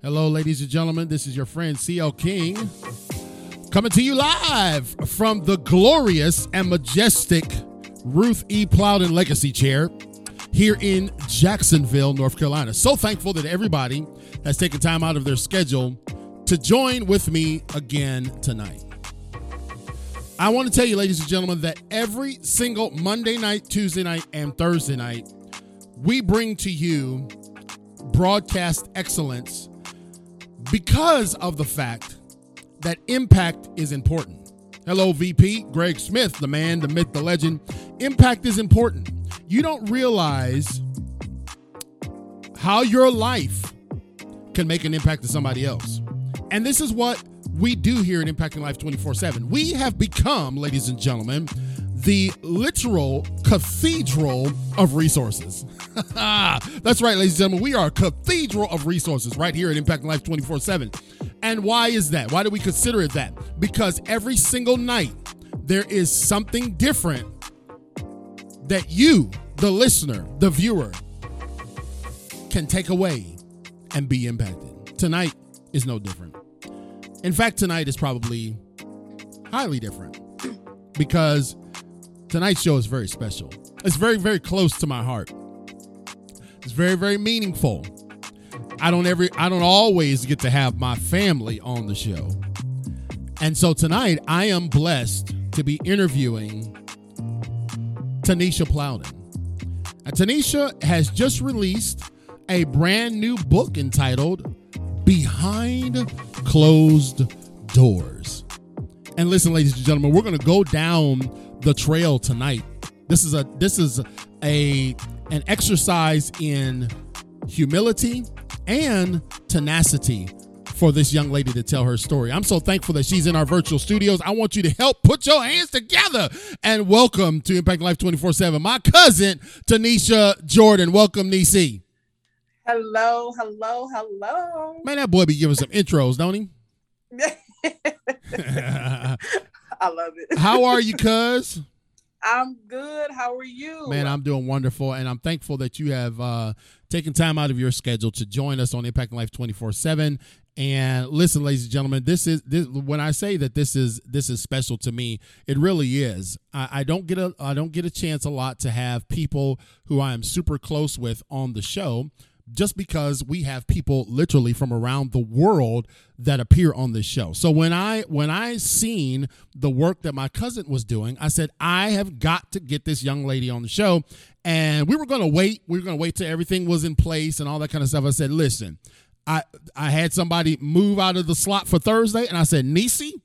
Hello, ladies and gentlemen. This is your friend CL King coming to you live from the glorious and majestic Ruth E. Plowden Legacy Chair here in Jacksonville, North Carolina. So thankful that everybody has taken time out of their schedule to join with me again tonight. I want to tell you, ladies and gentlemen, that every single Monday night, Tuesday night, and Thursday night, we bring to you broadcast excellence because of the fact that impact is important. Hello, VP Greg Smith, the man, the myth, the legend. Impact is important. You don't realize how your life can make an impact to somebody else. And this is what we do here in Impacting Life 24 7. We have become, ladies and gentlemen, the literal cathedral of resources. That's right, ladies and gentlemen. We are a cathedral of resources right here at Impacting Life 24 7. And why is that? Why do we consider it that? Because every single night there is something different that you, the listener, the viewer, can take away and be impacted. Tonight is no different. In fact, tonight is probably highly different because tonight's show is very special. It's very, very close to my heart. It's very, very meaningful. I don't ever I don't always get to have my family on the show. And so tonight I am blessed to be interviewing Tanisha Plowden. And Tanisha has just released a brand new book entitled Behind Closed Doors. And listen, ladies and gentlemen, we're going to go down the trail tonight. This is a this is a an exercise in humility and tenacity for this young lady to tell her story. I'm so thankful that she's in our virtual studios. I want you to help put your hands together and welcome to Impact Life 24 7. My cousin, Tanisha Jordan. Welcome, Nisi. Hello, hello, hello. Man, that boy be giving some intros, don't he? I love it. How are you, cuz? I'm good. How are you? Man, I'm doing wonderful, and I'm thankful that you have uh, taken time out of your schedule to join us on Impacting Life 24 seven. And listen, ladies and gentlemen, this is this when I say that this is this is special to me, it really is. I, I don't get a I don't get a chance a lot to have people who I am super close with on the show just because we have people literally from around the world that appear on this show. So when I when I seen the work that my cousin was doing, I said I have got to get this young lady on the show. And we were going to wait. We were going to wait till everything was in place and all that kind of stuff. I said, "Listen, I I had somebody move out of the slot for Thursday and I said, "Nisi,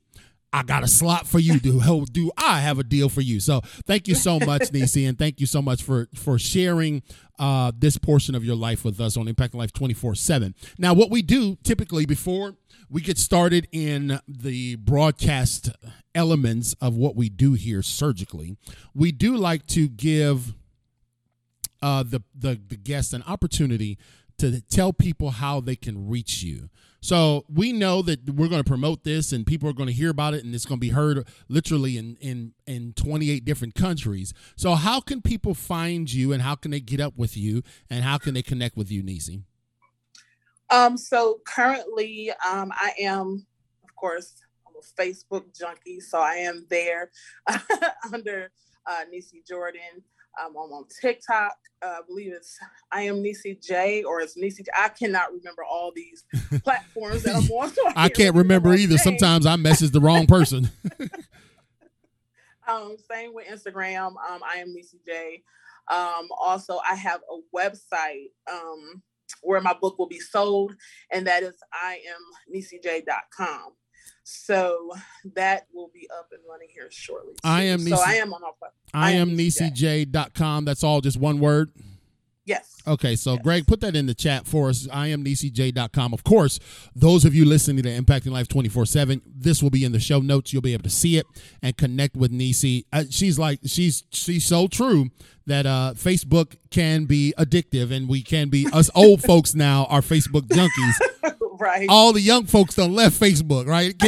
I got a slot for you. Do do I have a deal for you? So thank you so much, Nisi, and thank you so much for for sharing uh, this portion of your life with us on Impact Life twenty four seven. Now, what we do typically before we get started in the broadcast elements of what we do here surgically, we do like to give uh, the the the guests an opportunity to tell people how they can reach you. So we know that we're going to promote this and people are going to hear about it and it's going to be heard literally in, in, in 28 different countries. So how can people find you and how can they get up with you and how can they connect with you, Nisi? Um, so currently um, I am, of course, I'm a Facebook junkie. So I am there under uh, Nisi Jordan. Um, I'm on TikTok. Uh, I believe it's I am Nisi J or it's Nisi. J. I cannot remember all these platforms that I'm on. So I, I can't remember either. Sometimes I message the wrong person. um, same with Instagram. Um, I am Nisi J. Um, also, I have a website um, where my book will be sold, and that is I am NisiJ.com. So that will be up and running here shortly. Too. I am Nisi, so I am on our platform. I, I am NisiJ.com. That's all just one word. Yes. Okay, so yes. Greg, put that in the chat for us. I am NisiJ.com. Of course, those of you listening to Impacting Life 24 7, this will be in the show notes. You'll be able to see it and connect with Nisi. Uh, she's like, she's she's so true that uh, Facebook can be addictive and we can be, us old folks now are Facebook junkies. right. All the young folks done left Facebook, right?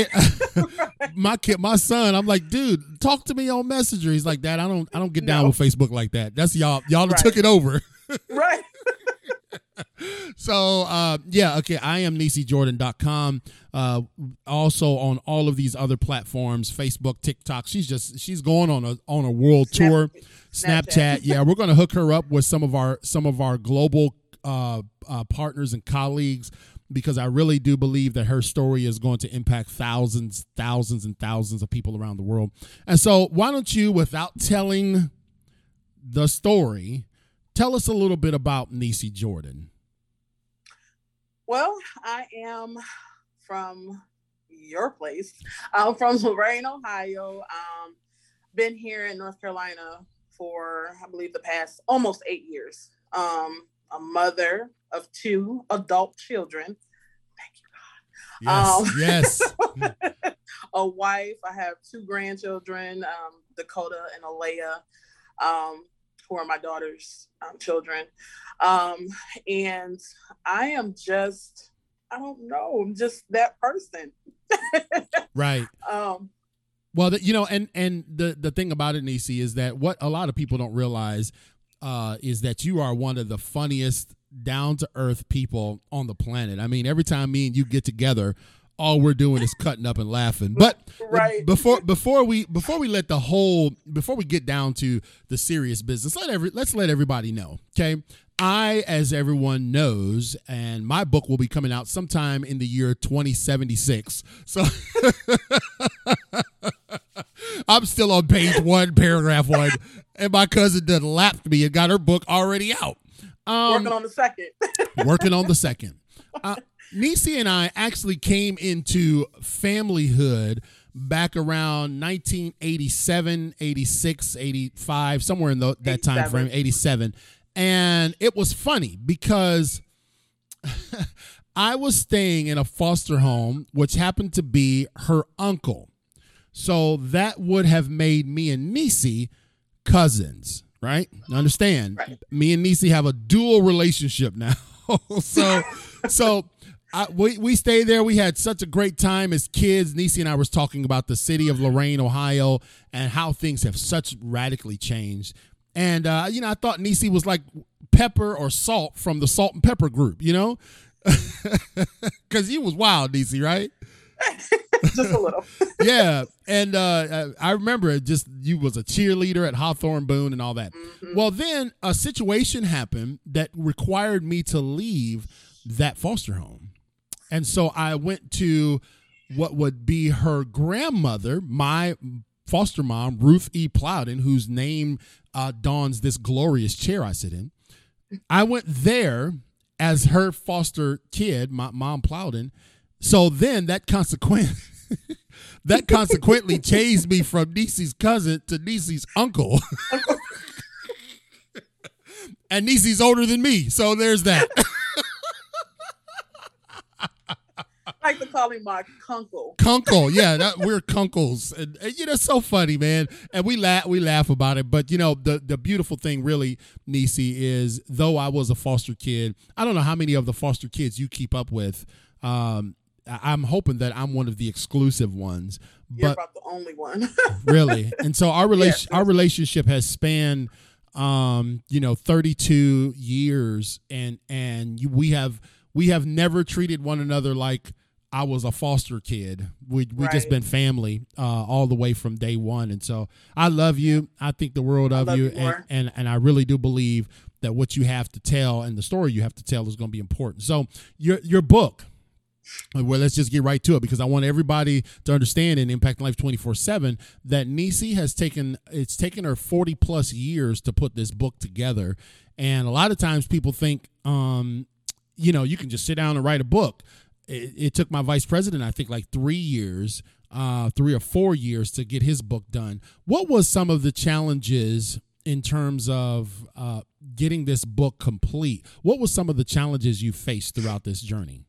Right? my kid, my son, I'm like, dude, talk to me on Messenger. He's like, Dad, I don't, I don't get down no. with Facebook like that. That's y'all, y'all right. took it over. right. so uh, yeah, okay. I am NisiJordan.com. Uh, also on all of these other platforms, Facebook, TikTok. She's just she's going on a on a world Snap, tour. Snapchat. Snapchat. yeah, we're going to hook her up with some of our some of our global uh, uh, partners and colleagues because I really do believe that her story is going to impact thousands, thousands, and thousands of people around the world. And so, why don't you, without telling the story, tell us a little bit about Nisi Jordan? Well, I am from your place. I'm from Lorain, Ohio. Um, been here in North Carolina for, I believe, the past almost eight years. Um, a mother of two adult children. Thank you, God. Yes. Um, yes. a wife. I have two grandchildren, um, Dakota and Alea, um, who are my daughter's um, children. Um, and I am just, I don't know, I'm just that person. right. Um, well, you know, and and the the thing about it, Nisi, is that what a lot of people don't realize uh, is that you are one of the funniest, down to earth people on the planet. I mean, every time me and you get together, all we're doing is cutting up and laughing. But right. before before we before we let the whole before we get down to the serious business, let every let's let everybody know. Okay. I, as everyone knows, and my book will be coming out sometime in the year 2076. So I'm still on page one, paragraph one, and my cousin done lapped me and got her book already out. Um, working on the second. working on the second. Uh, Nisi and I actually came into familyhood back around 1987, 86, 85, somewhere in the, that time frame, 87. And it was funny because I was staying in a foster home, which happened to be her uncle. So that would have made me and Nisi cousins, right? Understand? Right. Me and Nisi have a dual relationship now. so so I, we we stayed there. We had such a great time as kids. Nisi and I was talking about the city of Lorain, Ohio, and how things have such radically changed. And uh, you know, I thought Nisi was like pepper or salt from the Salt-N-Pepa group. You know, because he was wild, Nisi, right? just a little. yeah, and uh, I remember just you was a cheerleader at Hawthorne Boone and all that. Mm-hmm. Well, then a situation happened that required me to leave that foster home, and so I went to what would be her grandmother, my foster mom, Ruth E. Plowden, whose name uh, dons this glorious chair I sit in. I went there as her foster kid, my mom Plowden so then that consequent that consequently changed me from Nisi's cousin to Nisi's uncle. and Nisi's older than me, so there's that. I like to call him my kunkle. Kunkle, yeah, that, we're kunkles, and, and, you know, so funny, man. And we laugh, we laugh about it. But you know, the the beautiful thing, really, Nisi, is though I was a foster kid, I don't know how many of the foster kids you keep up with. Um, I'm hoping that I'm one of the exclusive ones. You're but the only one. really. And so our relation yeah. our relationship has spanned um, you know, 32 years and and we have we have never treated one another like I was a foster kid. We we right. just been family uh, all the way from day one, and so I love you. I think the world of you, you and, and and I really do believe that what you have to tell and the story you have to tell is going to be important. So your your book, well, let's just get right to it because I want everybody to understand in Impact Life 24 7 that Nisi has taken, it's taken her 40 plus years to put this book together. And a lot of times people think, um, you know, you can just sit down and write a book. It, it took my vice president, I think, like three years, uh, three or four years to get his book done. What was some of the challenges in terms of uh, getting this book complete? What was some of the challenges you faced throughout this journey?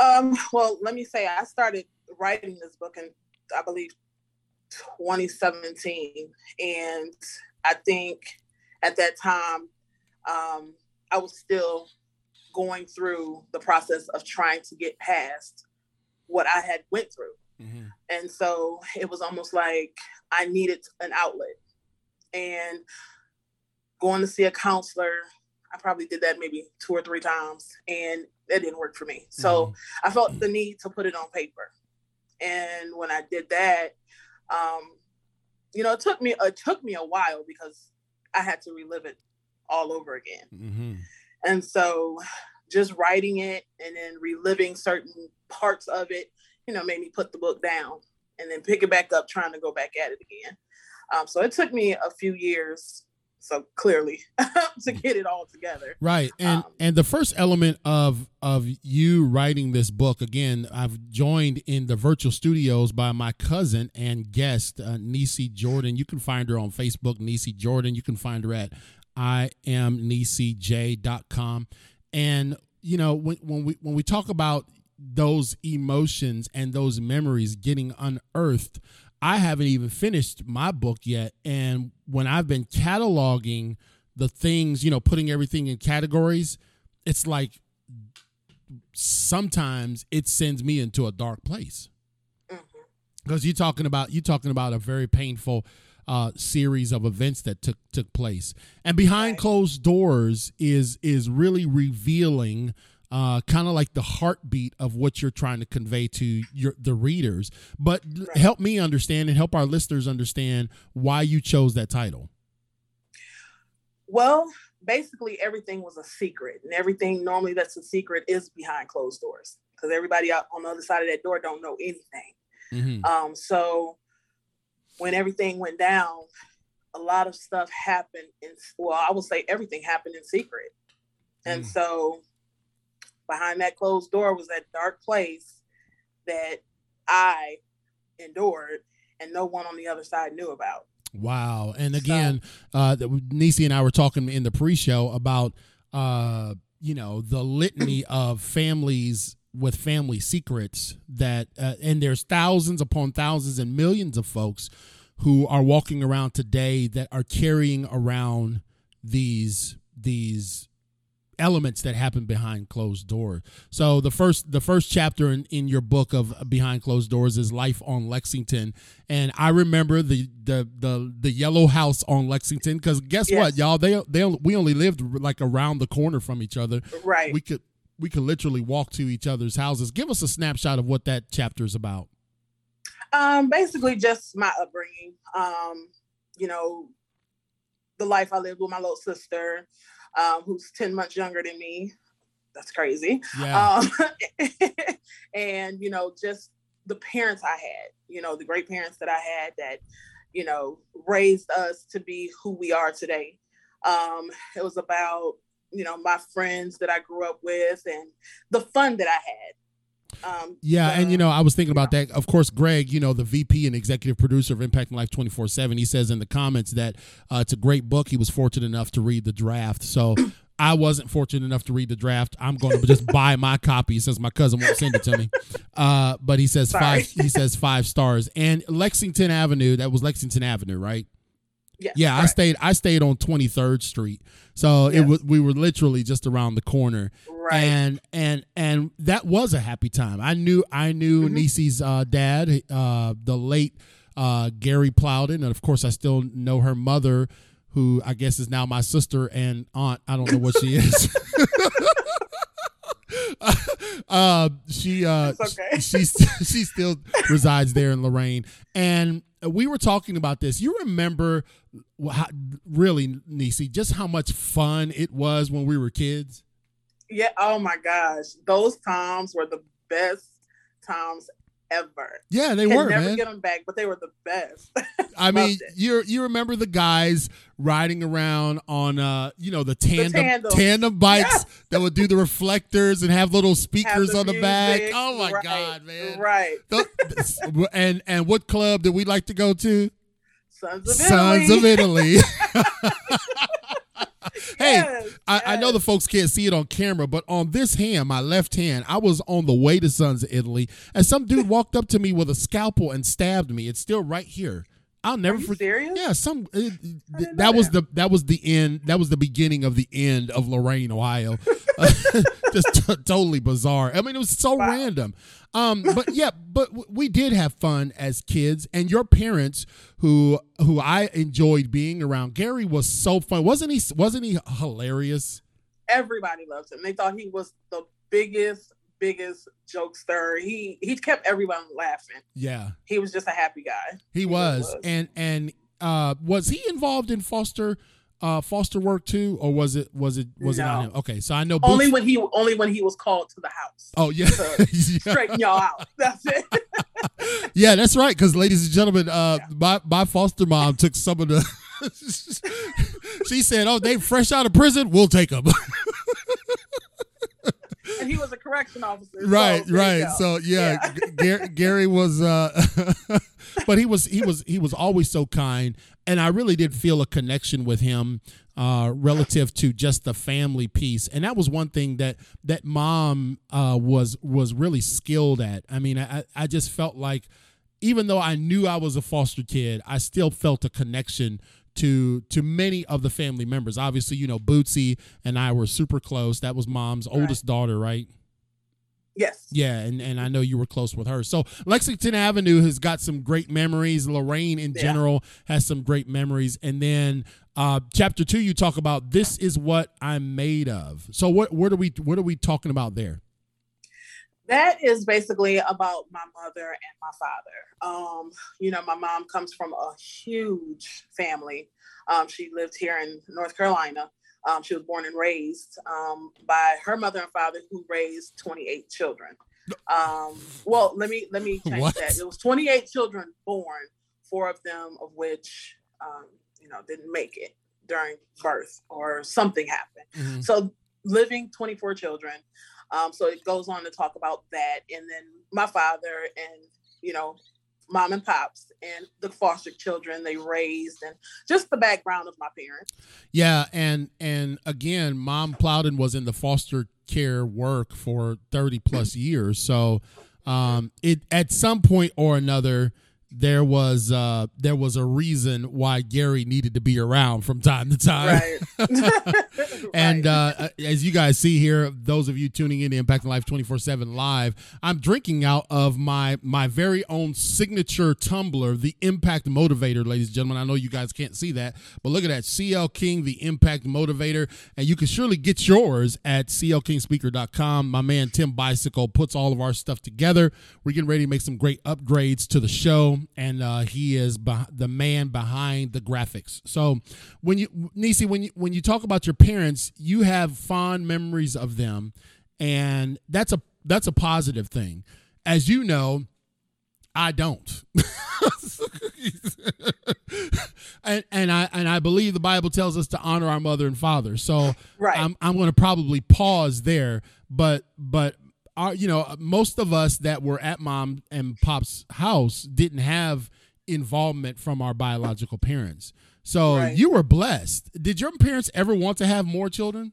Um, well, let me say I started writing this book in I believe 2017. And I think at that time, um, I was still going through the process of trying to get past what I had went through. Mm-hmm. And so it was almost like I needed an outlet. And going to see a counselor, I probably did that maybe two or three times, and it didn't work for me. So mm-hmm. I felt the need to put it on paper. And when I did that, um, you know, it took me it took me a while because I had to relive it all over again. Mm-hmm. And so just writing it and then reliving certain parts of it, you know, made me put the book down and then pick it back up, trying to go back at it again. Um, so it took me a few years so clearly to get it all together. Right and um, and the first element of of you writing this book again i've joined in the virtual studios by my cousin and guest uh, nisi jordan. You can find her on facebook nisi jordan. You can find her at i am nisij.com and you know when, when we when we talk about those emotions and those memories getting unearthed I haven't even finished my book yet. And when I've been cataloging the things, you know, putting everything in categories, it's like sometimes it sends me into a dark place. Because mm-hmm. you're talking about you're talking about a very painful uh, series of events that took took place, and behind closed doors is is really revealing uh, kind of like the heartbeat of what you're trying to convey to your the readers. But right. help me understand and help our listeners understand why you chose that title. Well, basically everything was a secret, and everything normally that's a secret is behind closed doors because everybody out on the other side of that door don't know anything. Mm-hmm. Um, so when everything went down, a lot of stuff happened in well, I would say everything happened in secret. And mm. so behind that closed door was that dark place that I endured and no one on the other side knew about. Wow. And again, so, uh, Nisi and I were talking in the pre show about, uh, you know, the litany of families with family secrets that, uh, and there's thousands upon thousands and millions of folks who are walking around today that are carrying around these, these elements that happen behind closed doors. So the first the first chapter in, in your book of Behind Closed Doors is Life on Lexington. And I remember the the the, the yellow house on Lexington because guess yes. what, y'all? They they we only lived like around the corner from each other. Right. We could we could literally walk to each other's houses. Give us a snapshot of what that chapter is about. Um, basically just my upbringing. Um, you know, the life I lived with my little sister um, who's 10 months younger than me. That's crazy. Yeah. Um, and, you know, just the parents I had, you know, the great parents that I had that, you know, raised us to be who we are today. Um, it was about, you know, my friends that I grew up with and the fun that I had. Um, yeah, and you know, I was thinking about that. Of course, Greg, you know, the VP and executive producer of Impacting Life 24 7, he says in the comments that uh, it's a great book. He was fortunate enough to read the draft. So I wasn't fortunate enough to read the draft. I'm going to just buy my copy since my cousin won't send it to me. Uh, but he says Sorry. five. He says five stars. And Lexington Avenue. That was Lexington Avenue, right? Yes, yeah, correct. I stayed. I stayed on 23rd Street, so yes. it was. We were literally just around the corner, right? And and and that was a happy time. I knew. I knew mm-hmm. Nisi's uh, dad, uh, the late uh, Gary Plowden, and of course, I still know her mother, who I guess is now my sister and aunt. I don't know what she is. uh, she uh, okay. she she still resides there in Lorain, and Uh, we were talking about this. You remember, how, really, Nisi, just how much fun it was when we were kids. Yeah. Oh my gosh, those times were the best times ever. Yeah, they Can were. Never man. get them back, but they were the best. I mean, you you remember the guys riding around on uh you know the tandem the tandem. tandem bikes yes. that would do the reflectors and have little speakers have the on the music. back. Oh my right. god, man! Right. The, and and what club did we like to go to? Sons of Sons Italy. of Italy. hey, yes, I, yes. I, know the folks can't see it on camera, but on this hand, my left hand, I was on the way to Sons of Italy, and some dude walked up to me with a scalpel and stabbed me. It's still right here. I'll never forget. Yeah, some it, th- that was the that was the end. That was the beginning of the end of Lorain, Ohio. Just t- totally bizarre. I mean, it was so wow. random. Um, but yeah, but w- we did have fun as kids, and your parents, who who I enjoyed being around. Gary was so fun, wasn't he? Wasn't he hilarious? everybody loved him. They thought he was the biggest, biggest jokester. He he kept everyone laughing. Yeah, he was just a happy guy. He, he was. was, and and uh, was he involved in foster? Uh, foster work too, or was it was it was no. it not him? Okay, so I know Boots- only when he only when he was called to the house. Oh yeah, straighten y'all out. That's it. yeah, that's right. Because ladies and gentlemen, uh, yeah. my my foster mom took some of the. she said, "Oh, they fresh out of prison. We'll take them." And he was a correction officer. Right, so right. So yeah, yeah. Gary, Gary was, uh, but he was he was he was always so kind, and I really did feel a connection with him uh, relative to just the family piece, and that was one thing that that mom uh, was was really skilled at. I mean, I I just felt like even though I knew I was a foster kid, I still felt a connection to to many of the family members. Obviously, you know, Bootsy and I were super close. That was mom's right. oldest daughter, right? Yes. Yeah, and, and I know you were close with her. So Lexington Avenue has got some great memories. Lorain in yeah. general has some great memories. And then uh, chapter two, you talk about this is what I'm made of. So what what are we what are we talking about there? That is basically about my mother and my father. Um, you know, my mom comes from a huge family. Um, she lived here in North Carolina. Um, she was born and raised um, by her mother and father, who raised 28 children. Um, well, let me let me change what? that. It was 28 children born, four of them of which um, you know didn't make it during birth or something happened. Mm-hmm. So living 24 children. Um, so it goes on to talk about that, and then my father and you know mom and pops and the foster children they raised and just the background of my parents. Yeah and and again mom plowden was in the foster care work for 30 plus years. So um it at some point or another there was uh there was a reason why Gary needed to be around from time to time. Right. and uh as you guys see here, those of you tuning in to Impact Life 24/7 live, I'm drinking out of my my very own signature tumbler, the Impact Motivator, ladies and gentlemen. I know you guys can't see that, but look at that CL King, the Impact Motivator, and you can surely get yours at clkingspeaker.com. My man Tim Bicycle puts all of our stuff together. We're getting ready to make some great upgrades to the show and uh, he is be- the man behind the graphics. So when you Nisi, when you when you talk about your parents, you have fond memories of them, and that's a that's a positive thing. As you know, I don't. and and I and I believe the Bible tells us to honor our mother and father. So right. I'm I'm going to probably pause there, but but our, you know, most of us that were at mom and pop's house didn't have involvement from our biological parents. So right. you were blessed. Did your parents ever want to have more children?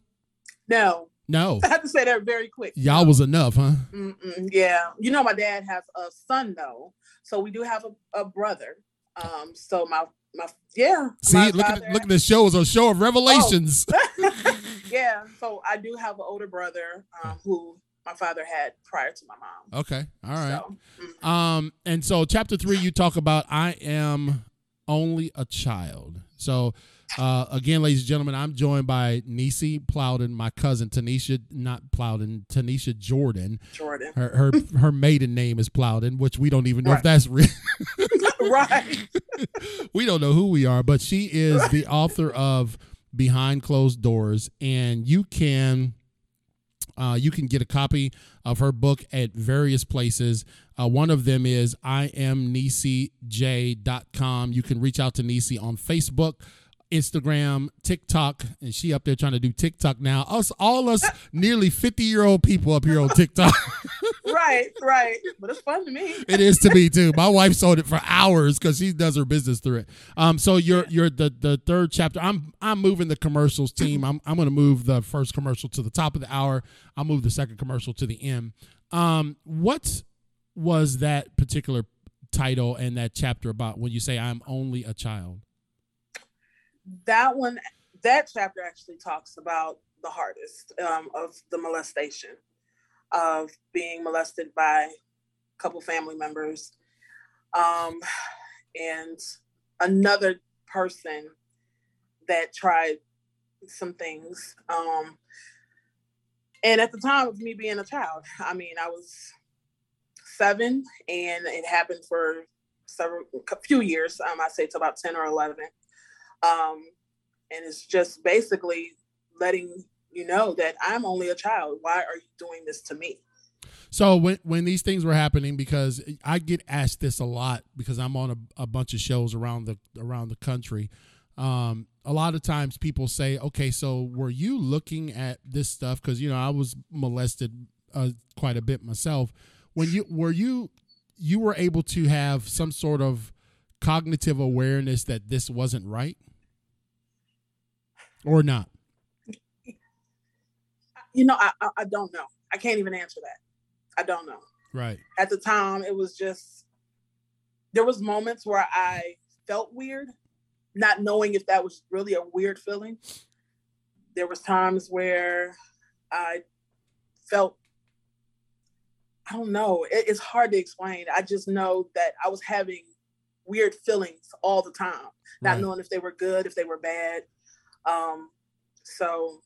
No. No. I have to say that very quick. Y'all was enough, huh? Mm-mm, yeah. You know, my dad has a son though, so we do have a, a brother. Um, so my my yeah. See, look at look at the show. It's a show of revelations. Oh. yeah. So I do have an older brother um, who my father had prior to my mom. Okay. All right. So, mm-hmm. Um, and so chapter three, you talk about I am only a child. So uh, again, ladies and gentlemen, I'm joined by Nisi Plowden, my cousin Tanisha, not Plowden, Tanisha Jordan. Jordan. Her her, her maiden name is Plowden, which we don't even know right. if that's real. right. we don't know who we are, but she is the author of Behind Closed Doors, and you can uh, you can get a copy of her book at various places. Uh, one of them is imnisij.com. You can reach out to Nisi on Facebook. Instagram, TikTok, and she up there trying to do TikTok now. Us, all us, nearly fifty year old people up here on TikTok. right, right, but it's fun to me. it is to me too. My wife sold it for hours because she does her business through it. Um, so you're you're the the third chapter. I'm I'm moving the commercials team. I'm I'm gonna move the first commercial to the top of the hour. I'll move the second commercial to the end. Um, what was that particular title and that chapter about when you say I'm only a child? that one, that chapter actually talks about the hardest um, of the molestation, of being molested by a couple family members, um, and another person that tried some things. Um, and at the time of me being a child, I mean, I was seven, and it happened for several, a few years. Um, I say it's about ten or eleven. Um, and it's just basically letting you know that I'm only a child. Why are you doing this to me? So when when these things were happening, because I get asked this a lot because I'm on a, a bunch of shows around the around the country. Um, a lot of times people say, "Okay, so were you looking at this stuff?" Because you know I was molested uh, quite a bit myself. When you were you you were able to have some sort of cognitive awareness that this wasn't right, or not? You know, I, I, I don't know. I can't even answer that. I don't know. Right. At the time, it was just there was moments where I felt weird, not knowing if that was really a weird feeling. There was times where I felt I don't know. It, it's hard to explain. I just know that I was having weird feelings all the time, not right. knowing if they were good, if they were bad. Um, so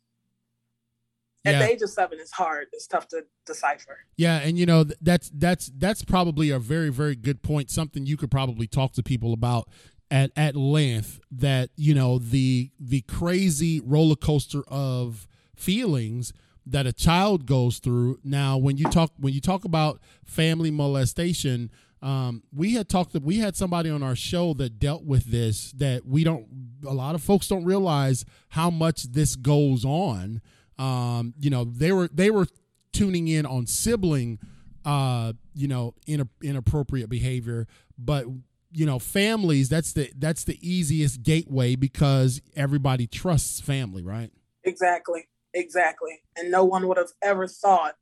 at yeah. the age of seven it's hard. It's tough to decipher. Yeah and you know that's that's that's probably a very very good point something you could probably talk to people about at at length that you know the the crazy roller coaster of feelings that a child goes through. Now when you talk when you talk about family molestation um, we had talked we had somebody on our show that dealt with this that we don't a lot of folks don't realize how much this goes on um, you know, they were they were tuning in on sibling, uh, you know, in, inappropriate behavior, but you know, families. That's the that's the easiest gateway because everybody trusts family, right? Exactly, exactly, and no one would have ever thought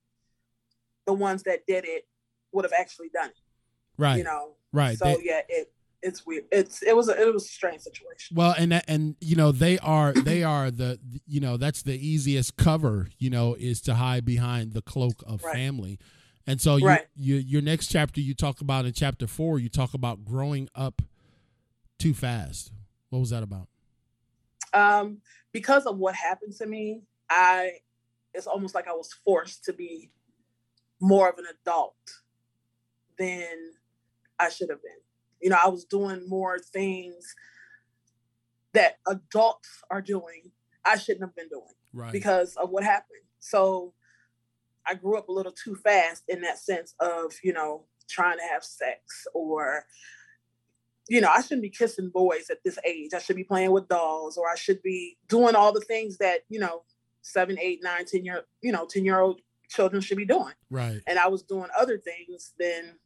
the ones that did it would have actually done it. Right. You know. Right. So they, yeah, it it's weird. It's it was a, it was a strange situation. Well, and that, and you know they are they are the you know that's the easiest cover you know is to hide behind the cloak of right. family, and so you, right. you your next chapter you talk about in chapter four you talk about growing up too fast. What was that about? Um, because of what happened to me, I it's almost like I was forced to be more of an adult than I should have been you know, I was doing more things that adults are doing. I shouldn't have been doing right. because of what happened. So I grew up a little too fast in that sense of, you know, trying to have sex or, you know, I shouldn't be kissing boys at this age. I should be playing with dolls or I should be doing all the things that, you know, seven, eight, nine, ten year, you know, 10 year old children should be doing. Right. And I was doing other things than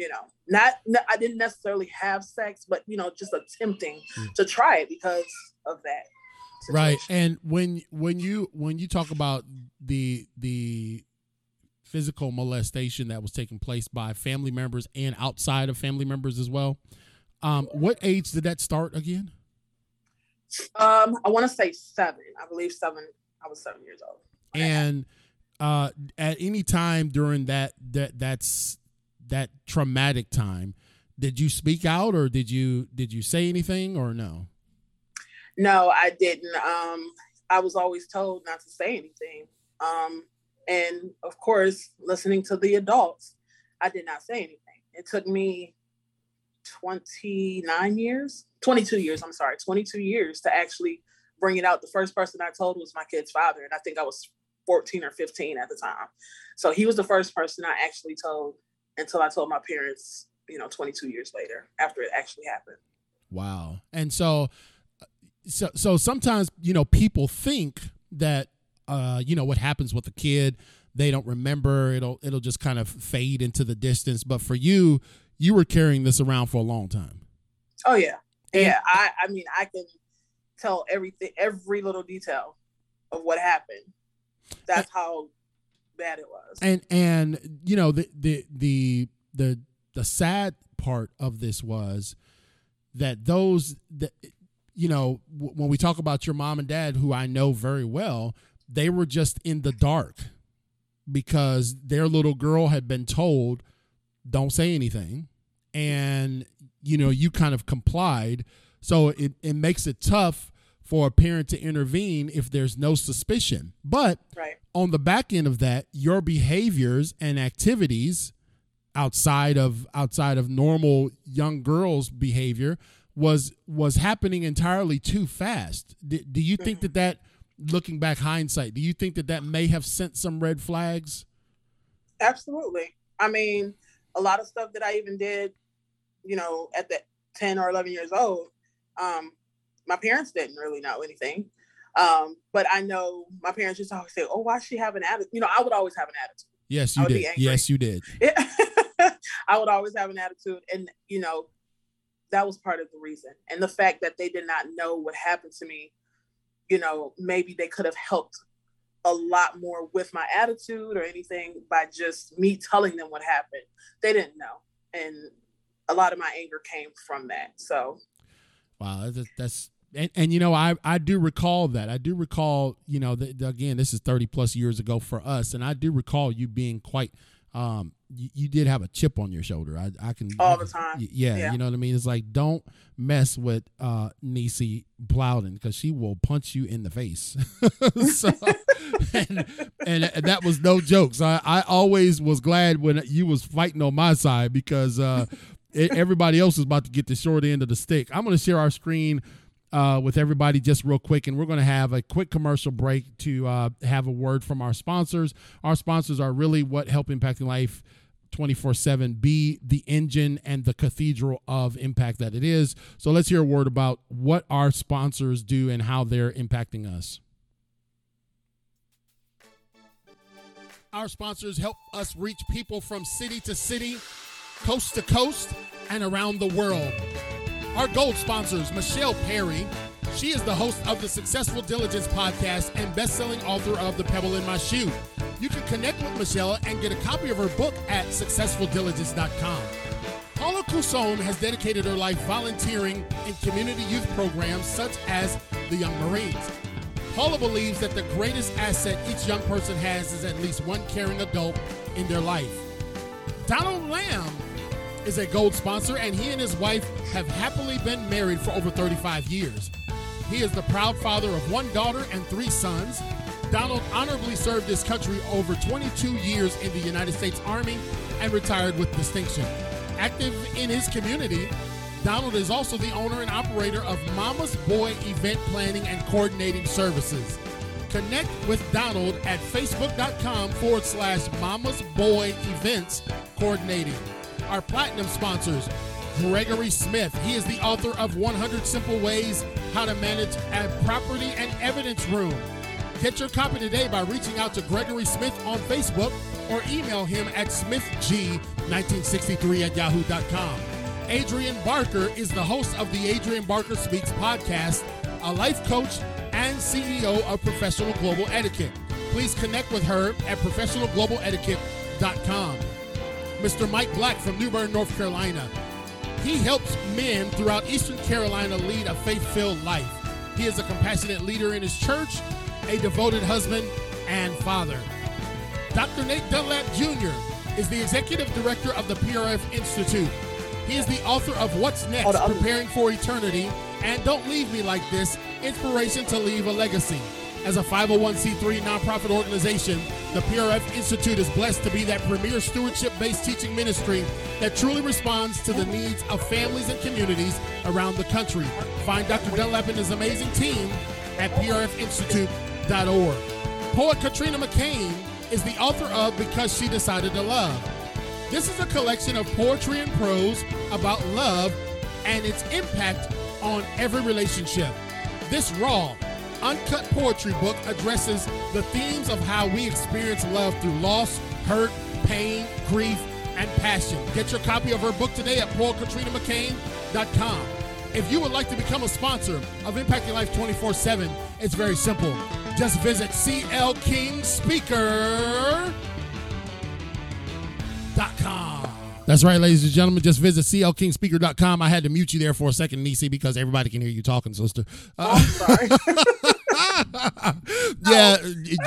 you know not, i didn't necessarily have sex but you know just attempting mm. to try it because of that situation. right and when when you when you talk about the the physical molestation that was taking place by family members and outside of family members as well um what age did that start again um i want to say seven i believe seven i was seven years old and uh at any time during that that that's that traumatic time did you speak out or did you did you say anything or no? No i didn't. Um i was always told not to say anything. Um and of course listening to the adults i did not say anything. It took me 29 years 22 years i'm sorry 22 years to actually bring it out. The first person i told was my kid's father and i think i was 14 or 15 at the time. So he was the first person i actually told until I told my parents, you know, 22 years later after it actually happened. Wow. And so, so, so sometimes, you know, people think that, uh, you know, what happens with a kid, they don't remember, it'll, it'll just kind of fade into the distance. But for you, you were carrying this around for a long time. Oh yeah. Yeah. I, I mean, I can tell everything, every little detail of what happened. That's how bad it was. And and you know the the the the the sad part of this was that those that you know when we talk about your mom and dad who I know very well, they were just in the dark because their little girl had been told don't say anything and you know you kind of complied so it, it makes it tough for a parent to intervene if there's no suspicion. But right. on the back end of that, your behaviors and activities outside of outside of normal young girls behavior was was happening entirely too fast. D- do you think that that looking back hindsight, do you think that that may have sent some red flags? Absolutely. I mean, a lot of stuff that I even did, you know, at the 10 or 11 years old, um, my parents didn't really know anything. Um, but I know my parents just always say, "Oh, why she have an attitude?" You know, I would always have an attitude. Yes, you did. Yes, you did. I would always have an attitude, and you know, that was part of the reason. And the fact that they did not know what happened to me, you know, maybe they could have helped a lot more with my attitude or anything by just me telling them what happened. They didn't know, and a lot of my anger came from that. So, wow, that's, that's and, and you know I I do recall that I do recall you know that again this is thirty plus years ago for us, and I do recall you being quite um you, you, did have a chip on your shoulder. I, I can all the time. Yeah, yeah, you know what I mean. It's like don't mess with uh Nisi Plowden because she will punch you in the face. so, and, and, that was no joke. So I, I always was glad when you was fighting on my side because uh everybody else is about to get the short end of the stick. I'm going to share our screen uh, with everybody just real quick, and we're going to have a quick commercial break to uh, have a word from our sponsors. Our sponsors are really what help impacting life 24 7 be the engine and the cathedral of impact that it is. So let's hear a word about what our sponsors do and how they're impacting us. Our sponsors help us reach people from city to city, coast to coast, and around the world. Our gold sponsors, Michelle Perry. She is the host of the Successful Diligence podcast and best-selling author of The Pebble in My Shoe. You can connect with Michelle and get a copy of her book at successfuldiligence.com. Paula Cousson has dedicated her life volunteering in community youth programs such as the Young Marines. Paula believes that the greatest asset each young person has is at least one caring adult in their life. Donald Lamb is a gold sponsor, and he and his wife have happily been married for over 35 years. He is the proud father of one daughter and three sons. Donald honorably served his country over 22 years in the United States Army and retired with distinction. Active in his community, Donald is also the owner and operator of Mama's Boy Event Planning and Coordinating Services. Connect with Donald at facebook.com forward slash Mama's Boy Events Coordinating our platinum sponsors. Gregory Smith. He is the author of 100 Simple Ways How to Manage a Property and Evidence Room. Get your copy today by reaching out to Gregory Smith on Facebook or email him at smithg1963 at yahoo.com. Adrian Barker is the host of the Adrian Barker Speaks podcast, a life coach and CEO of Professional Global Etiquette. Please connect with her at professionalglobaletiquette.com. Mr. Mike Black from New Bern, North Carolina. He helps men throughout Eastern Carolina lead a faith filled life. He is a compassionate leader in his church, a devoted husband, and father. Dr. Nate Dunlap Jr. is the executive director of the PRF Institute. He is the author of What's Next Preparing for Eternity and Don't Leave Me Like This Inspiration to Leave a Legacy. As a 501c3 nonprofit organization, the PRF Institute is blessed to be that premier stewardship based teaching ministry that truly responds to the needs of families and communities around the country. Find Dr. Dunlap and his amazing team at prfinstitute.org. Poet Katrina McCain is the author of Because She Decided to Love. This is a collection of poetry and prose about love and its impact on every relationship. This raw, uncut poetry book addresses the themes of how we experience love through loss, hurt, pain, grief, and passion. Get your copy of her book today at poetkatrinamccain.com. If you would like to become a sponsor of Impacting Life 24 7, it's very simple. Just visit clkingspeaker.com. That's right, ladies and gentlemen. Just visit clkingspeaker.com. I had to mute you there for a second, Nisi, because everybody can hear you talking, sister. Uh, oh, sorry. yeah,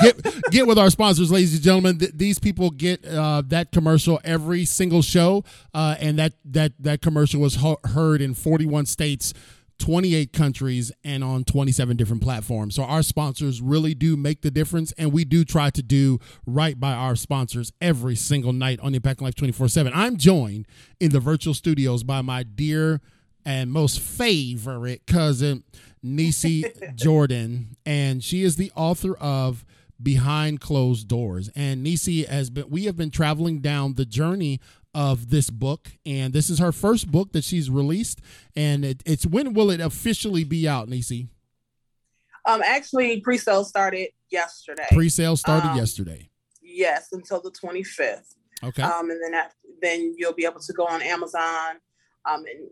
get get with our sponsors, ladies and gentlemen. Th- these people get uh, that commercial every single show, uh, and that that that commercial was ho- heard in 41 states 28 countries and on 27 different platforms. So our sponsors really do make the difference, and we do try to do right by our sponsors every single night on Impact Life 24 7. I'm joined in the virtual studios by my dear and most favorite cousin, Nisi Jordan, and she is the author of Behind Closed Doors. And Nisi has been, we have been traveling down the journey of this book, and this is her first book that she's released. And it, it's when will it officially be out, Nisi? Um, actually, pre-sale started yesterday. Pre-sale started um, yesterday. Yes, until the twenty fifth. Okay. Um, and then after, then you'll be able to go on Amazon, um, and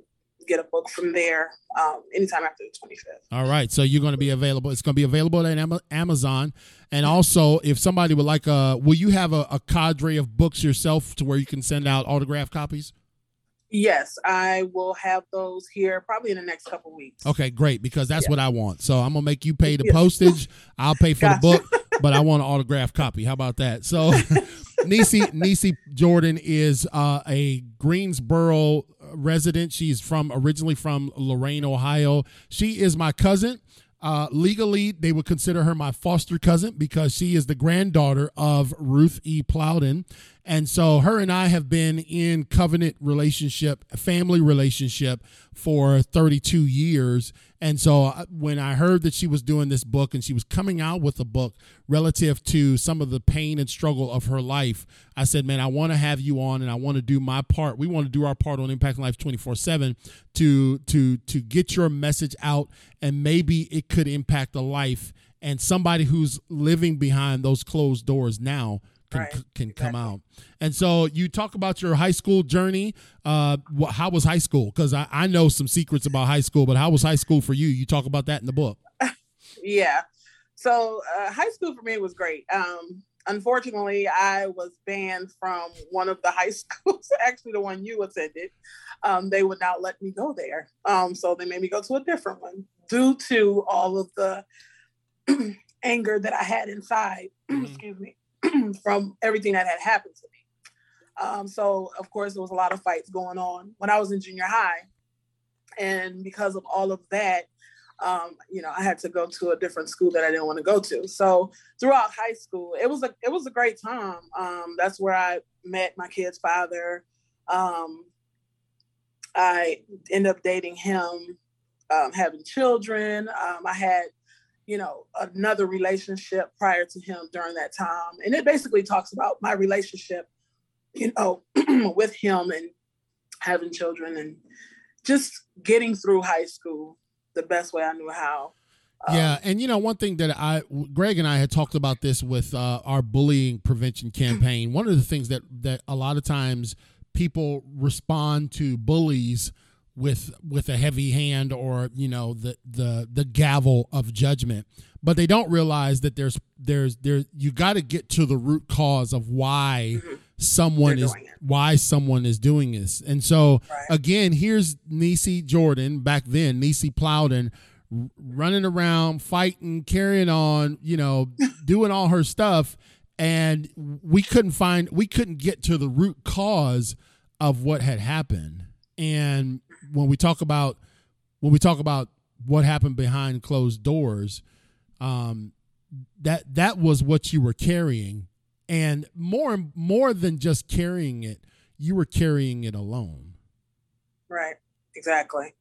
get a book from there um, anytime after the 25th. All right. So you're going to be available. It's going to be available at Amazon. And also, if somebody would like a, will you have a, a cadre of books yourself to where you can send out autograph copies? Yes, I will have those here probably in the next couple weeks. Okay, great because that's yeah. what I want. So I'm gonna make you pay the postage. I'll pay for gotcha. the book, but I want an autograph copy. How about that? So, Nisi Nisi Jordan is uh, a Greensboro resident. She's from originally from Lorain, Ohio. She is my cousin. Uh, legally, they would consider her my foster cousin because she is the granddaughter of Ruth E. Plowden. And so her and I have been in covenant relationship, family relationship for 32 years. And so uh, when I heard that she was doing this book and she was coming out with a book relative to some of the pain and struggle of her life, I said, man, I want to have you on and I want to do my part. We want to do our part on Impact Life 24/7 to to to get your message out and maybe it could impact a life and somebody who's living behind those closed doors now can, right. can exactly. come out. And so you talk about your high school journey. Uh, how was high school? Because I, I know some secrets about high school, but how was high school for you? You talk about that in the book. yeah. So uh, high school for me was great. Um, unfortunately, I was banned from one of the high schools, actually the one you attended. Um, they would not let me go there. Um, so they made me go to a different one due to all of the anger that I had inside. Mm-hmm. Excuse me. from everything that had happened to me. Um, so, of course, there was a lot of fights going on when I was in junior high. And because of all of that, um, you know, I had to go to a different school that I didn't want to go to. So throughout high school, it was a it was a great time. Um, that's where I met my kid's father. Um, I ended up dating him, um, having children. Um, I had you know, another relationship prior to him during that time. And it basically talks about my relationship, you know, with him and having children and just getting through high school the best way I knew how. Um, yeah, and you know one thing that I, Greg and I had talked about this with uh, our bullying prevention campaign. one of the things that that a lot of times people respond to bullies with with a heavy hand or you know the the the gavel of judgment. But they don't realize that there's there's there you got to get to the root cause of why mm-hmm. someone They're is why someone is doing this. And so right. again here's Nisi Jordan back then Nisi Plowden running around fighting carrying on you know doing all her stuff. And we couldn't find we couldn't get to the root cause of what had happened. And when we talk about when we talk about what happened behind closed doors, um, that that was what you were carrying, and more more than just carrying it, you were carrying it alone. Right. Exactly.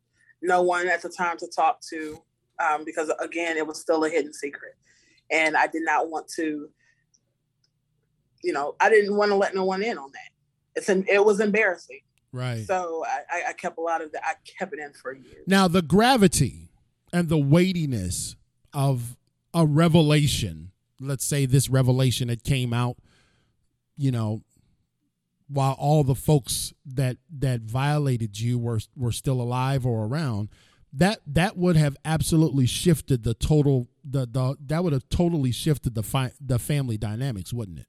No one at the time to talk to, um, because again, it was still a hidden secret, and I did not want to. You know, I didn't want to let no one in on that. It's an, it was embarrassing. Right. So I, I kept a lot of that. I kept it in for years. Now the gravity and the weightiness of a revelation. Let's say this revelation that came out, you know, while all the folks that that violated you were were still alive or around. That that would have absolutely shifted the total the, the that would have totally shifted the fi- the family dynamics, wouldn't it?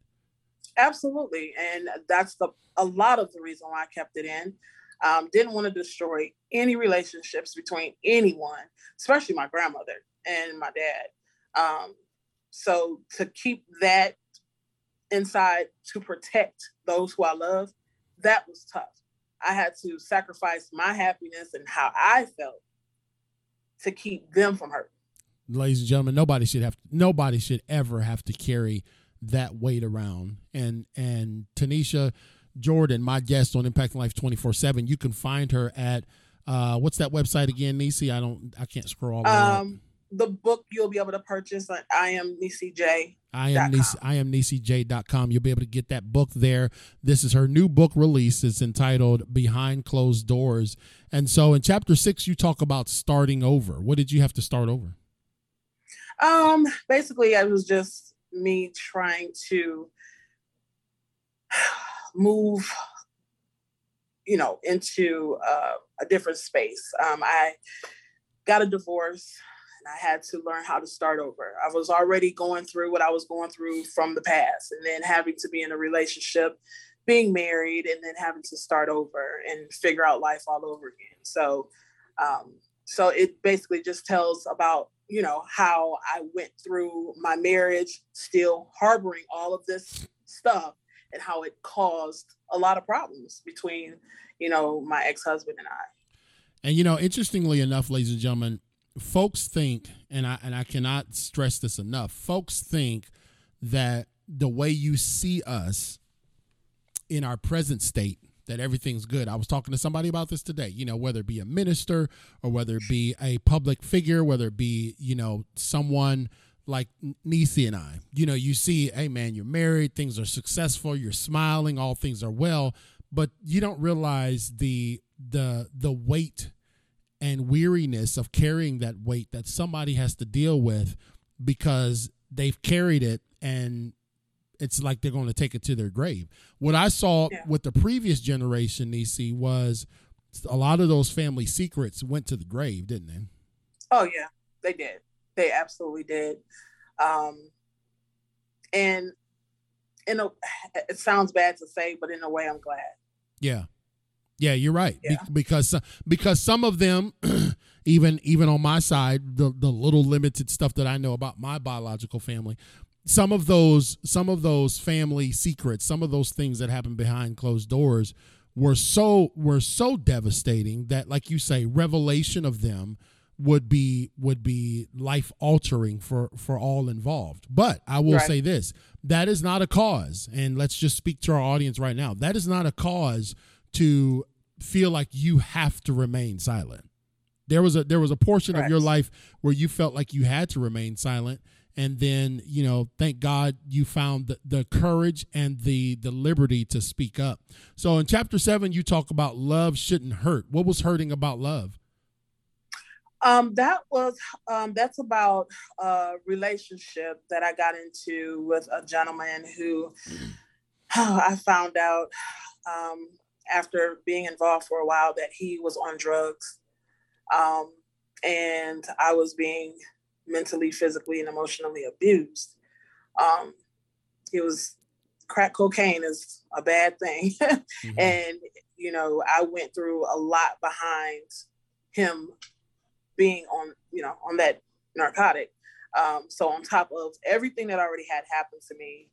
Absolutely. And that's the a lot of the reason why I kept it in. Um, didn't want to destroy any relationships between anyone, especially my grandmother and my dad. Um, so to keep that inside to protect those who I love, that was tough. I had to sacrifice my happiness and how I felt to keep them from hurt. Ladies and gentlemen, nobody should have nobody should ever have to carry that weight around. And and Tanisha Jordan, my guest on Impacting Life 24/7, you can find her at uh what's that website again, Nisi? I don't I can't scroll all the um, the book you'll be able to purchase on I am Nisi J. I am Nisi, I am NisiJ.com. You'll be able to get that book there. This is her new book release. It's entitled Behind Closed Doors. And so in chapter six, you talk about starting over. What did you have to start over? Um, basically, I was just me trying to move, you know, into uh, a different space. Um, I got a divorce and I had to learn how to start over. I was already going through what I was going through from the past, and then having to be in a relationship, being married, and then having to start over and figure out life all over again. So, um, so it basically just tells about you know how I went through my marriage, still harboring all of this stuff, and how it caused a lot of problems between you know my ex-husband and I. And you know, interestingly enough, ladies and gentlemen, folks think, and I and I cannot stress this enough, folks think that the way you see us in our present state that everything's good. I was talking to somebody about this today, you know, whether it be a minister or whether it be a public figure, whether it be, you know, someone like Nisi and I. You know, you see, hey man, you're married, things are successful, you're smiling, all things are well, but you don't realize the the the weight and weariness of carrying that weight that somebody has to deal with because they've carried it and it's like they're going to take it to their grave. What I saw yeah. with the previous generation, Nisi, was a lot of those family secrets went to the grave, didn't they? Oh yeah, they did. They absolutely did. Um, and in a, it sounds bad to say, but in a way, I'm glad. Yeah, yeah, you're right. Yeah. Be- because because some of them, even even on my side, the the little limited stuff that I know about my biological family, some of those some of those family secrets, some of those things that happen behind closed doors were so were so devastating that, like you say, revelation of them would be would be life altering for for all involved. But I will right. say this: that is not a cause, and let's just speak to our audience right now. That is not a cause to feel like you have to remain silent. There was a there was a portion Correct. of your life where you felt like you had to remain silent and then you know thank god you found the, the courage and the the liberty to speak up. So in chapter 7 you talk about love shouldn't hurt. What was hurting about love? Um, that was um, that's about a relationship that I got into with a gentleman who I found out um, after being involved for a while that he was on drugs. Um, and I was being mentally, physically, and emotionally abused. Um, it was crack cocaine is a bad thing. mm-hmm. And, you know, I went through a lot behind him being on, you know, on that narcotic. Um, so on top of everything that already had happened to me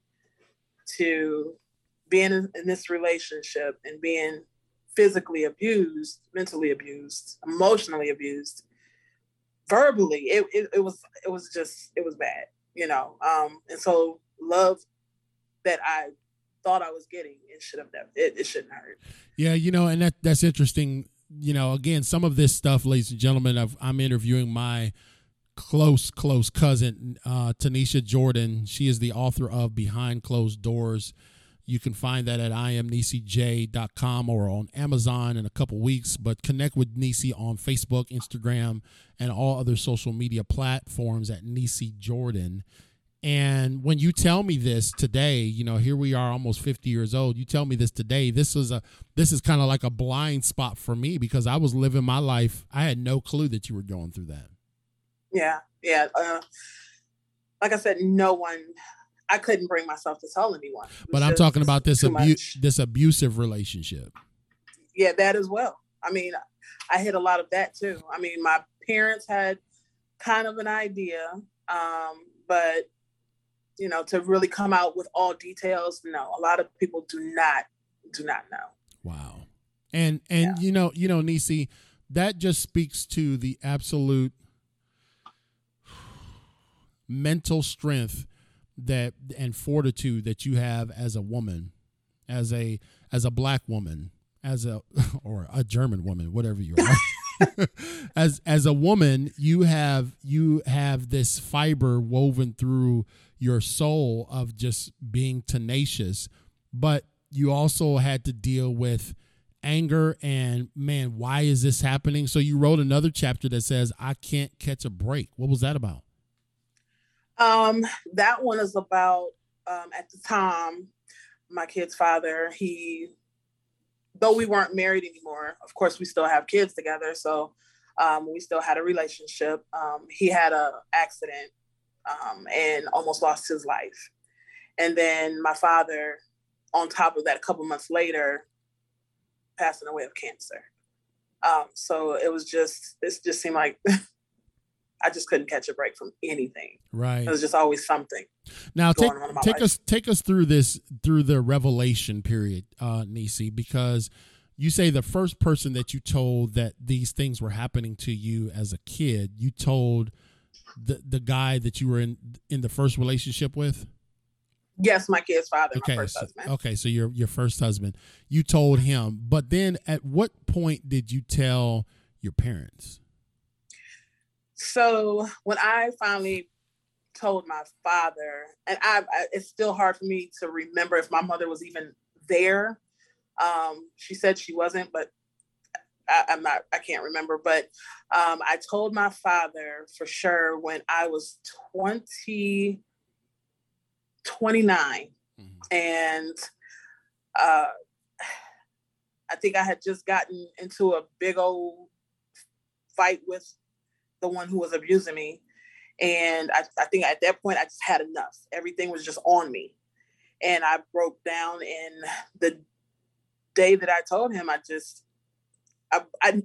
to being in, in this relationship and being physically abused, mentally abused, emotionally abused, verbally, it, it, it was it was just it was bad, you know. Um, and so love that I thought I was getting, it should have it, it shouldn't hurt. Yeah, you know, and that that's interesting. You know, again, some of this stuff, ladies and gentlemen, i am interviewing my close, close cousin, uh, Tanisha Jordan. She is the author of Behind Closed Doors you can find that at imnisij.com or on Amazon in a couple weeks. But connect with Nisi on Facebook, Instagram, and all other social media platforms at Nisi Jordan. And when you tell me this today, you know, here we are almost 50 years old. You tell me this today. This was a this is kind of like a blind spot for me because I was living my life. I had no clue that you were going through that. Yeah. Yeah. Uh, like I said, no one I couldn't bring myself to tell anyone. But I'm talking about this abu- this abusive relationship. Yeah, that as well. I mean, I hit a lot of that too. I mean, my parents had kind of an idea, um, but you know, to really come out with all details, no. A lot of people do not do not know. Wow. And and yeah. you know, you know, Nisi, that just speaks to the absolute mental strength that and fortitude that you have as a woman, as a as a black woman, as a or a German woman, whatever you are. as as a woman, you have you have this fiber woven through your soul of just being tenacious, but you also had to deal with anger and man, why is this happening? So you wrote another chapter that says I can't catch a break. What was that about? Um, that one is about um, at the time my kid's father. He, though we weren't married anymore, of course we still have kids together. So um, we still had a relationship. Um, he had a accident um, and almost lost his life. And then my father, on top of that, a couple months later, passing away of cancer. Um, so it was just, it just seemed like I just couldn't catch a break from anything. Right. It was just always something. Now take take life. us take us through this through the revelation period, uh, Nisi, because you say the first person that you told that these things were happening to you as a kid, you told the the guy that you were in in the first relationship with. Yes, my kid's father, okay, my first so, husband. Okay, so your your first husband. You told him, but then at what point did you tell your parents? So when I finally told my father, and I, I, it's still hard for me to remember if my mother was even there. Um, she said she wasn't, but I, am not. I can't remember. But um, I told my father for sure when I was 20 29. Mm-hmm. And uh, I think I had just gotten into a big old fight with the one who was abusing me. And I, I think at that point, I just had enough. Everything was just on me. And I broke down. And the day that I told him, I just, I, I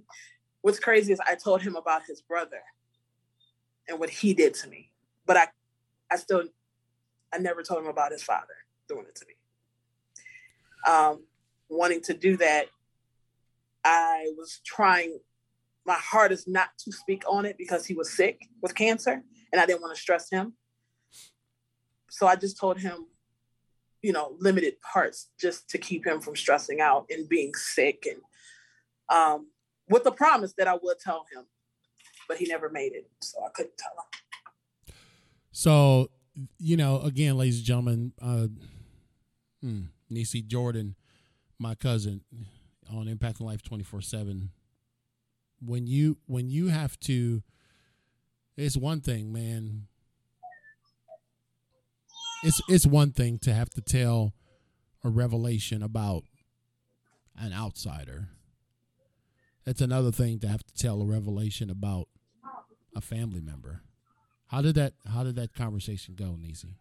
what's crazy is I told him about his brother and what he did to me. But I, I still I never told him about his father doing it to me. Um, wanting to do that, I was trying my heart is not to speak on it because he was sick with cancer and I didn't want to stress him. So I just told him, you know, limited parts just to keep him from stressing out and being sick and um, with the promise that I would tell him, but he never made it. So I couldn't tell him. So you know, again, ladies and gentlemen, uh, hmm, Nisi Jordan, my cousin, on Impact Life twenty four seven. When you when you have to, it's one thing, man. It's it's one thing to have to tell a revelation about an outsider. It's another thing to have to tell a revelation about a family member. How did that How did that conversation go, Nisi?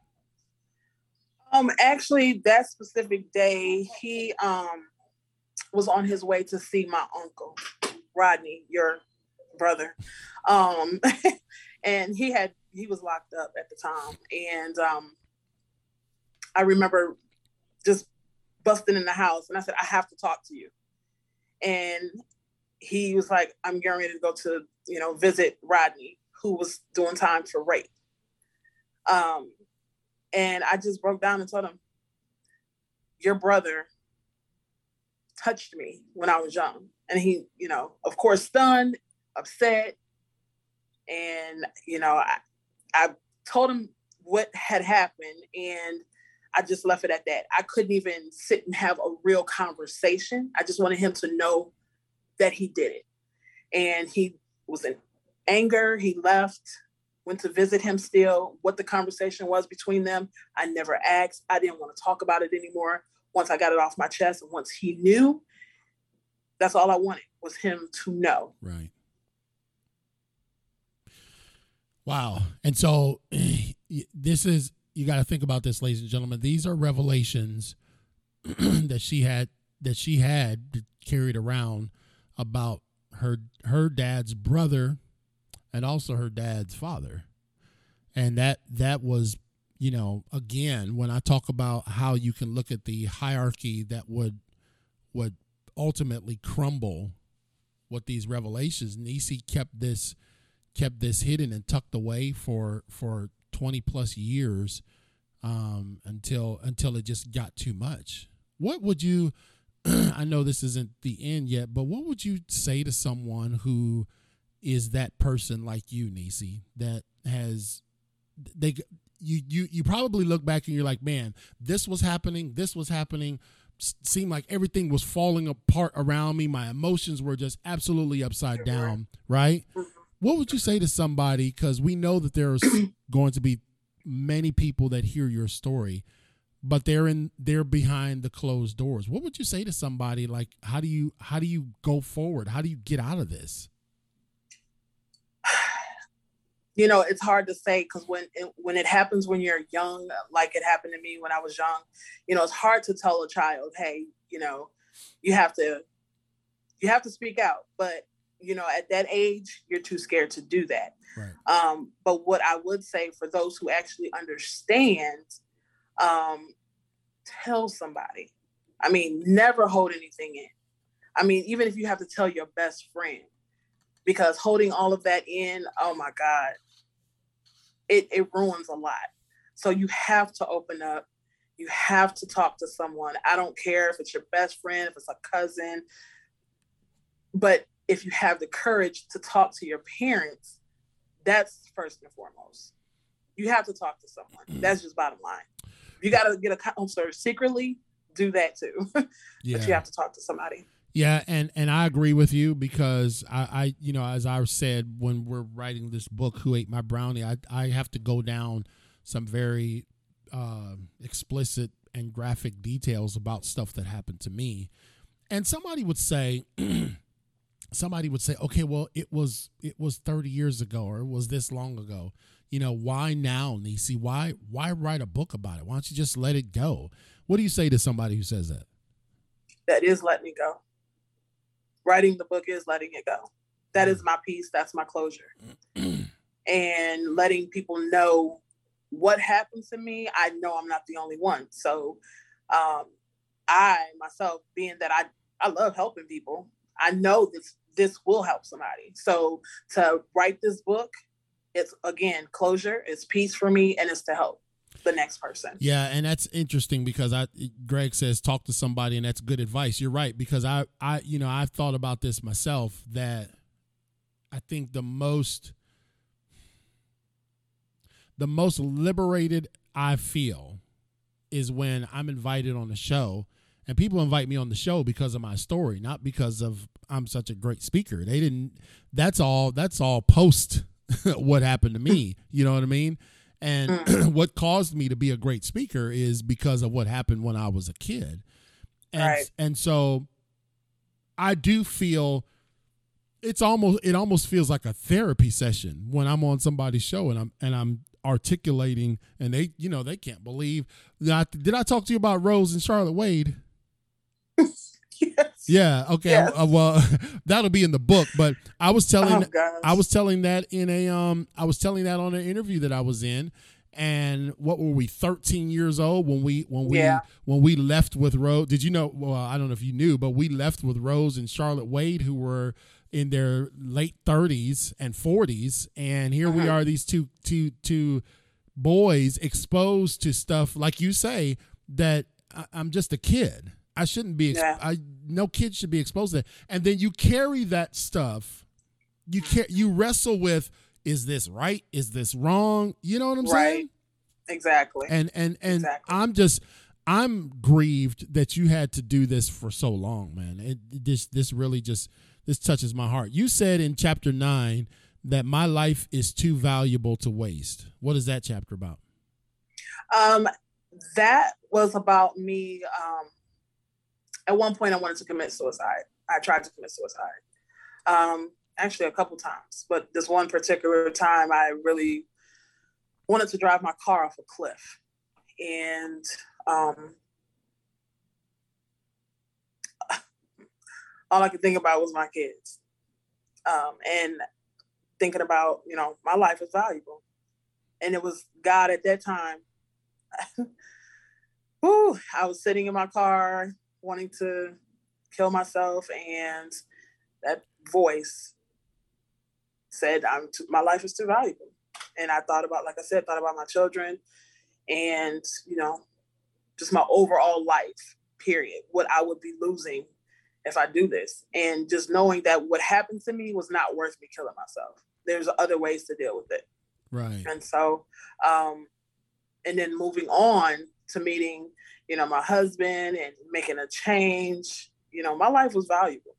Um, actually, that specific day, he um was on his way to see my uncle, Rodney, your brother, um, and he had he was locked up at the time, and um, I remember just busting in the house, and I said, "I have to talk to you," and he was like, "I'm getting ready to go to you know visit Rodney." who was doing time for rape. Um, and I just broke down and told him, Your brother touched me when I was young. And he, you know, of course, stunned, upset. And, you know, I, I told him what had happened and I just left it at that. I couldn't even sit and have a real conversation. I just wanted him to know that he did it. And he was in anger. He left, went to visit him still, what the conversation was between them. I never asked. I didn't want to talk about it anymore. Once I got it off my chest and once he knew, that's all I wanted was him to know. Right. Wow. And so this is, you got to think about this, ladies and gentlemen. These are revelations that she had, that she had carried around about her, her dad's brother and also her dad's father. And that that was, you know, again, when I talk about how you can look at the hierarchy that would would ultimately crumble with these revelations, Nisi kept this kept this hidden and tucked away for for 20 plus years um, until until it just got too much. What would you? I know this isn't the end yet, but what would you say to someone who is that person like you, Nisi, that has they you you you probably look back and you're like, man, this was happening, this was happening. Seemed like everything was falling apart around me. My emotions were just absolutely upside down. Right? What would you say to somebody? Because we know that there's going to be many people that hear your story, but they're in they're behind the closed doors. What would you say to somebody like how do you how do you go forward? How do you get out of this? You know it's hard to say because when it, when it happens when you're young like it happened to me when i was young you know it's hard to tell a child hey you know you have to you have to speak out. But you know at that age you're too scared to do that. Right. um, but what i would say for those who actually understand um, tell somebody. I mean never hold anything in. I mean even if you have to tell your best friend because holding all of that in, oh my God, it, it ruins a lot. So you have to open up. You have to talk to someone. I don't care if it's your best friend, if it's a cousin, but if you have the courage to talk to your parents, that's first and foremost. You have to talk to someone. Mm. That's just bottom line. You got to get a counselor secretly. Do that too, yeah. but you have to talk to somebody. Yeah, and and I agree with you because I, I you know as I said when we're writing this book, Who Ate My Brownie, I I have to go down some very uh, explicit and graphic details about stuff that happened to me, and somebody would say. somebody would say okay well it was it was 30 years ago or it was this long ago. You know why now nisi? Why why write a book about it? Why don't you just let it go? What do you say to somebody who says that? That is letting it go writing the book is letting it go. That is mm. my piece. That's my closure. and letting people know what happened to me. I know I'm not the only one. So um, I myself, being that I, I love helping people, I know this this will help somebody. So to write this book, it's again closure, it's peace for me, and it's to help the next person. Yeah, and that's interesting because I Greg says talk to somebody and that's good advice. You're right because I I you know, I've thought about this myself that I think the most the most liberated I feel is when I'm invited on the show and people invite me on the show because of my story, not because of I'm such a great speaker. They didn't that's all that's all post what happened to me. You know what I mean? And mm. what caused me to be a great speaker is because of what happened when I was a kid. And right. and so I do feel it's almost it almost feels like a therapy session when I'm on somebody's show and I'm and I'm articulating and they you know they can't believe that did I talk to you about Rose and Charlotte Wade? Yes. Yeah. Okay. Yes. Uh, well, that'll be in the book. But I was telling, oh, I was telling that in a, um, I was telling that on an interview that I was in, and what were we 13 years old when we when we yeah. when we left with rose did you know well i don't know if you knew but we left with rose and charlotte wade who were in their late 30s and 40s and here uh-huh. we are these two two two boys exposed to stuff like you say that I, i'm just a kid I shouldn't be. yeah. I no kid should be exposed to that. And then you carry that stuff. You can you wrestle with is this right? Is this wrong? You know what I'm right. saying? Exactly. And and and exactly. I'm just I'm grieved that you had to do this for so long, man. It, this this really just this touches my heart. You said in chapter 9 that my life is too valuable to waste. What is that chapter about? Um that was about me um at one point I wanted to commit suicide. I tried to commit suicide. Um, actually a couple times, but this one particular time I really wanted to drive my car off a cliff. And um, all I could think about was my kids. Um, and thinking about, you know, my life is valuable. And it was God at that time. Ooh, I was sitting in my car wanting to kill myself, and that voice said, "I'm too, my life is too valuable." and I thought about, like I said, thought about my children, and you know, just my overall life. Period. What I would be losing if I do this, and just knowing that what happened to me was not worth me killing myself. There's other ways to deal with it. Right. And so, um, and then moving on to meeting, you know, my husband and making a change. You know, my life was valuable,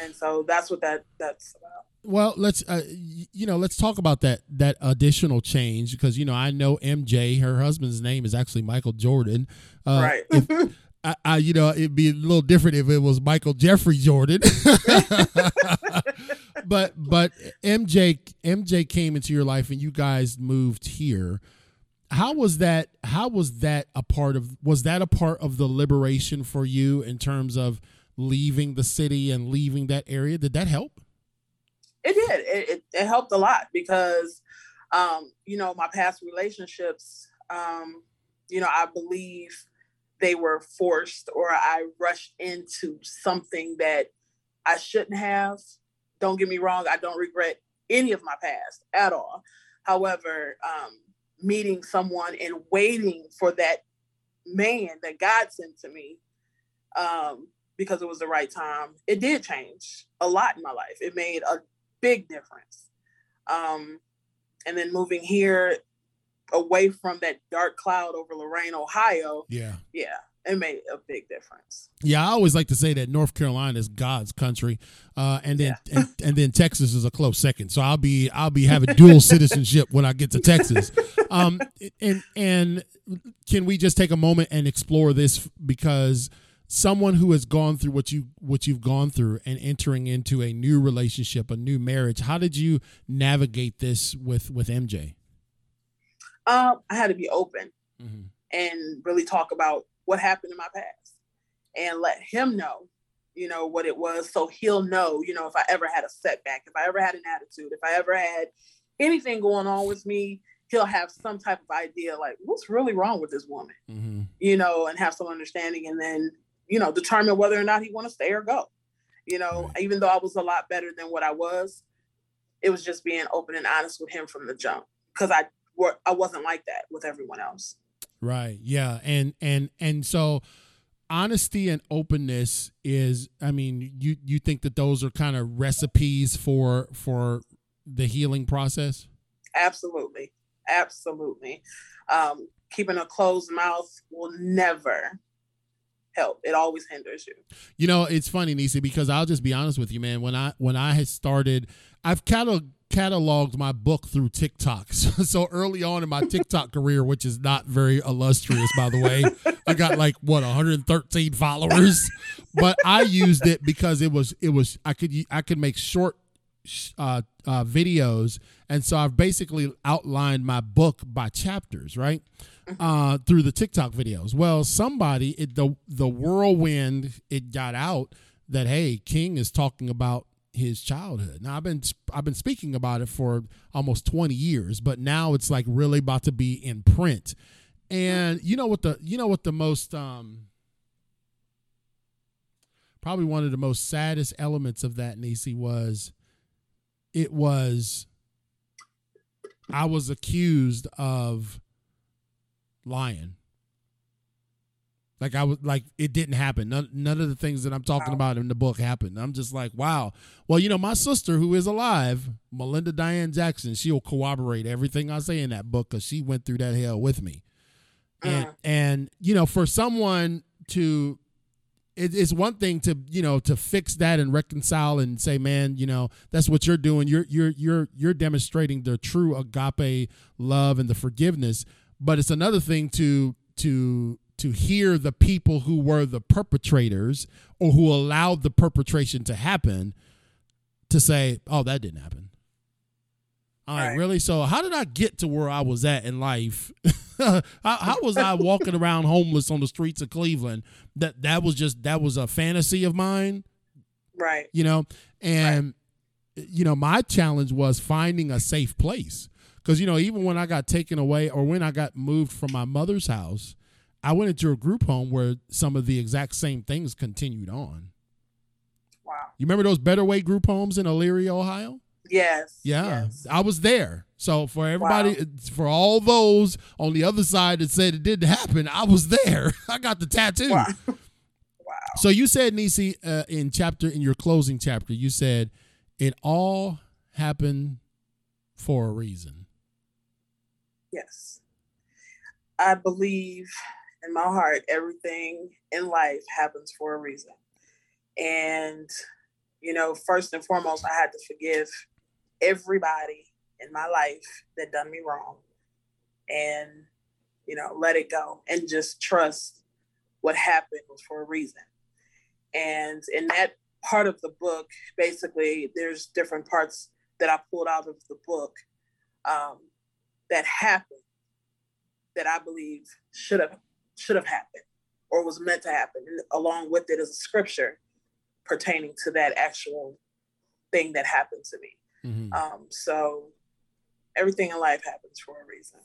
and so that's what that that's about. Well, let's uh, you know let's talk about that that additional change because you know I know MJ, her husband's name is actually Michael Jordan. Uh, right. if, I, I, you know, it'd be a little different if it was Michael Jeffrey Jordan. but but MJ MJ came into your life and you guys moved here. How was that? How was that a part of? Was that a part of the liberation for you in terms of leaving the city and leaving that area? Did that help? It did. It, it, it helped a lot because, um, you know, my past relationships, um, you know, I believe they were forced or I rushed into something that I shouldn't have. Don't get me wrong, I don't regret any of my past at all. However, um, meeting someone and waiting for that man that God sent to me um, because it was the right time, it did change a lot in my life. It made a big difference. Um, and then moving here away from that dark cloud over Lorain, Ohio. Yeah. Yeah. It made a big difference. Yeah, I always like to say that North Carolina is God's country, uh, and then yeah. and, and, then Texas is a close second. So I'll be I'll be having dual citizenship when I get to Texas. Um, and and can we just take a moment and explore this because someone who has gone through what you what you've gone through and entering into a new relationship, a new marriage, how did you navigate this with with MJ? Um, I had to be open mm-hmm. and really talk about what happened in my past and let him know, you know, what it was. So he'll know, you know, if I ever had a setback, if I ever had an attitude, if I ever had anything going on with me, he'll have some type of idea like, what's really wrong with this woman, mm-hmm. you know, and have some understanding and then, you know, determine whether or not he want to stay or go. You know, right. even though I was a lot better than what I was, it was just being open and honest with him from the jump because I I wasn't like that with everyone else. Right. Yeah. And and and so honesty and openness is I mean, you you think that those are kind of recipes for for the healing process? Absolutely. Absolutely. Um, keeping a closed mouth will never help. It always hinders you. You know, it's funny, Nisi, because I'll just be honest with you, man. When I when I had started, I've kind of cataloged my book through TikTok. So, so, early on in my TikTok career, which is not very illustrious, by the way, I got like what 113 followers, but I used it because it was it was I could I could make short uh, uh, videos, and so I've basically outlined my book by chapters, right? Uh, through the TikTok videos. Well, somebody it, the the whirlwind it got out that hey, King is talking about his childhood. Now I've been I've been speaking about it for almost 20 years, but now it's like really about to be in print. And you know what the you know what the most um probably one of the most saddest elements of that Nisi was it was I was accused of lying. Like I was like it didn't happen. None none of the things that I'm talking wow. about in the book happened. I'm just like, wow. Well, you know, my sister who is alive, Melinda Diane Jackson, she'll corroborate everything I say in that book because she went through that hell with me. And uh-huh. and you know, for someone to it, it's one thing to you know to fix that and reconcile and say man you know that's what you're doing you're you're you're you're demonstrating the true agape love and the forgiveness but it's another thing to to to hear the people who were the perpetrators or who allowed the perpetration to happen to say, "Oh, that didn't happen." All right, right. really? So, how did I get to where I was at in life? how, how, was I walking around homeless on the streets of Cleveland? That that was just that was a fantasy of mine, right? You know, and right. you know, my challenge was finding a safe place because you know, even when I got taken away or when I got moved from my mother's house, I went into a group home where some of the exact same things continued on. Wow. You remember those Better Way group homes in Elyria, Ohio? Yes. Yeah. Yes. I was there. So for everybody, wow. for all those on the other side that said it didn't happen, I was there. I got the tattoo. Wow. wow. So you said, Nisi, uh, in chapter in your closing chapter, you said it all happened for a reason. Yes, I believe in my heart everything in life happens for a reason, and you know, first and foremost, I had to forgive everybody in my life that done me wrong and you know let it go and just trust what happened was for a reason. And in that part of the book basically there's different parts that i pulled out of the book um, that happened that i believe should have should have happened or was meant to happen and along with it is a scripture pertaining to that actual thing that happened to me mm-hmm. um, so everything in life happens for a reason.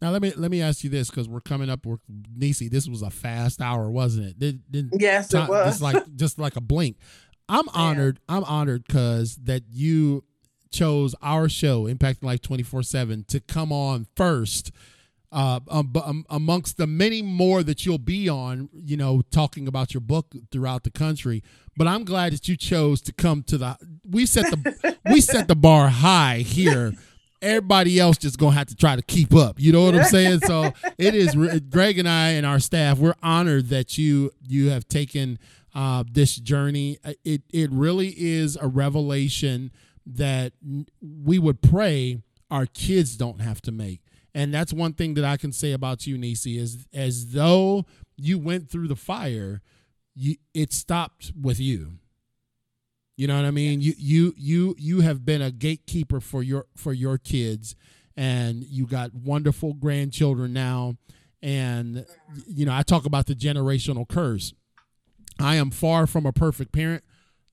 Now let me let me ask you this because we're coming up. with Nisi, this was a fast hour, wasn't it? Did, did yes, it was. Just like just like a blink. I'm honored. Yeah. I'm honored because that you chose our show, Impacting Life 24 seven, to come on first. Uh, um, um, amongst the many more that you'll be on, you know, talking about your book throughout the country. But I'm glad that you chose to come to the. We set the we set the bar high here everybody else just gonna have to try to keep up. You know what I'm saying? So it is. Greg and I and our staff, we're honored that you you have taken uh, this journey. Uh, it it really is a revelation that we would pray our kids don't have to make. And that's one thing that I can say about you, Nisi, is as though you went through the fire, you, it stopped with you. You know what I mean? Yes. You you you you have been a gatekeeper for your for your kids and you got wonderful grandchildren now and you know, I talk about the generational curse. I am far from a perfect parent.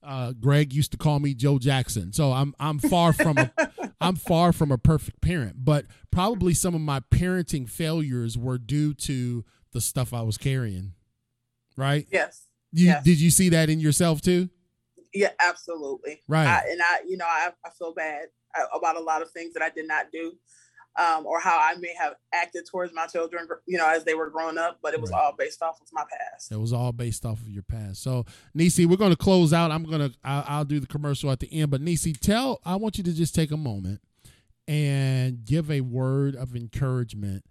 Uh, Greg used to call me Joe Jackson. So I'm I'm far from a I'm far from a perfect parent, but probably some of my parenting failures were due to the stuff I was carrying. Right? Yes. You yes. did you see that in yourself too? Yeah, absolutely. Right. I, and I, you know, I, I feel bad uh, about a lot of things that I did not do. Um, or how I may have acted towards my children, you know, as they were growing up, but it was right. all based off of my past. It was all based off of your past. So, Nisi, we're going to close out. I'm going to, I'll do the commercial at the end, but Nisi, tell, I want you to just take a moment and give a word of encouragement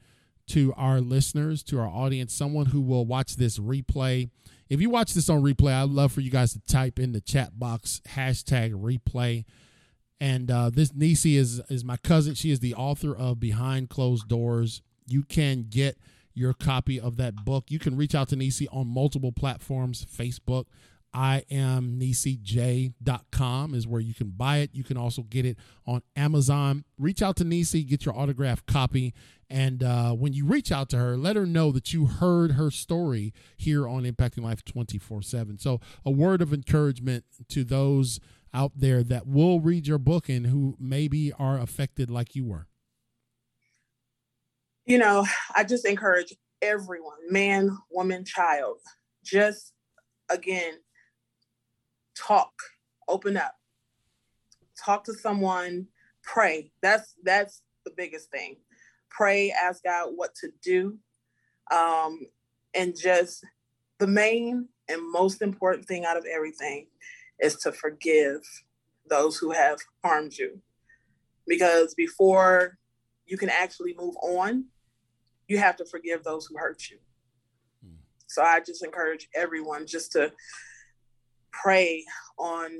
to our listeners, to our audience, someone who will watch this replay if you watch this on replay, I'd love for you guys to type in the chat box hashtag replay. And uh, this Nisi is is my cousin. She is the author of Behind Closed Doors. You can get your copy of that book. You can reach out to Nisi on multiple platforms, Facebook, I am nisij.com is where you can buy it. You can also get it on Amazon. Reach out to Nisi, get your autographed copy. And uh, when you reach out to her, let her know that you heard her story here on Impacting Life 24 7. So, a word of encouragement to those out there that will read your book and who maybe are affected like you were. You know, I just encourage everyone man, woman, child just again talk, open up, talk to someone, pray. That's that's the biggest thing. Pray, ask God what to do, um, and just the main and most important thing out of everything is to forgive those who have harmed you. Because before you can actually move on, you have to forgive those who hurt you. Hmm. So I just encourage everyone just to pray on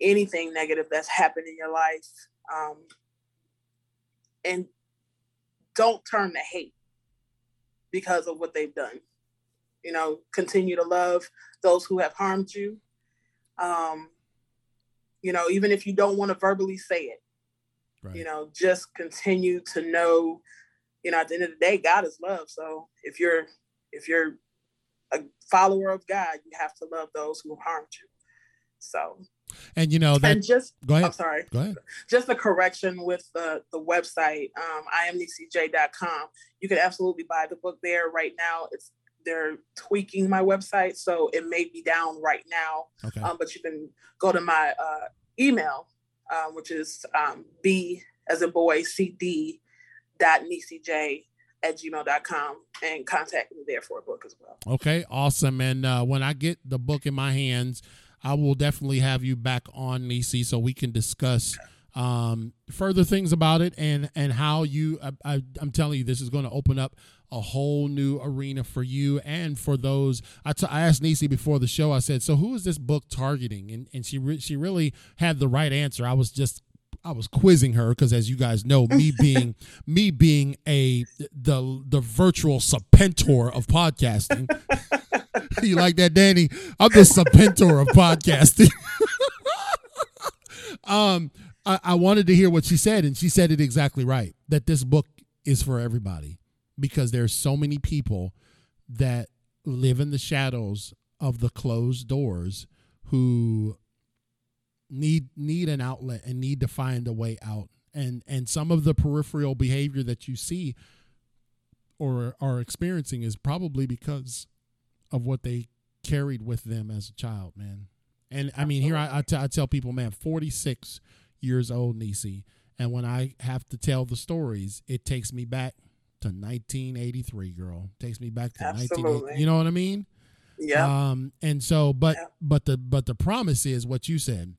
anything negative that's happened in your life um, and don't turn to hate because of what they've done you know continue to love those who have harmed you um, you know even if you don't want to verbally say it right. you know just continue to know you know at the end of the day god is love so if you're if you're a follower of god you have to love those who harmed you so and you know that and just go ahead. I'm sorry. Go ahead. Just a correction with the the website, um, imnisij.com. You can absolutely buy the book there right now. It's they're tweaking my website, so it may be down right now. Okay. Um, but you can go to my uh, email, uh, which is um, b as a boy, cd dot j at gmail.com and contact me there for a book as well. Okay, awesome. And uh, when I get the book in my hands, I will definitely have you back on Nisi so we can discuss um, further things about it and and how you. I, I, I'm telling you, this is going to open up a whole new arena for you and for those. I, t- I asked Nisi before the show. I said, "So who is this book targeting?" And and she re- she really had the right answer. I was just I was quizzing her because, as you guys know, me being me being a the the virtual serpentor of podcasting. you like that, Danny? I'm the serpentor of podcasting. um, I, I wanted to hear what she said, and she said it exactly right. That this book is for everybody because there's so many people that live in the shadows of the closed doors who need need an outlet and need to find a way out. And and some of the peripheral behavior that you see or are experiencing is probably because of what they carried with them as a child man. And i mean here I, I, t- I tell people man 46 years old nisi. And when i have to tell the stories it takes me back to 1983 girl. Takes me back to 1980 you know what i mean? Yeah um and so but yeah. but the but the promise is what you said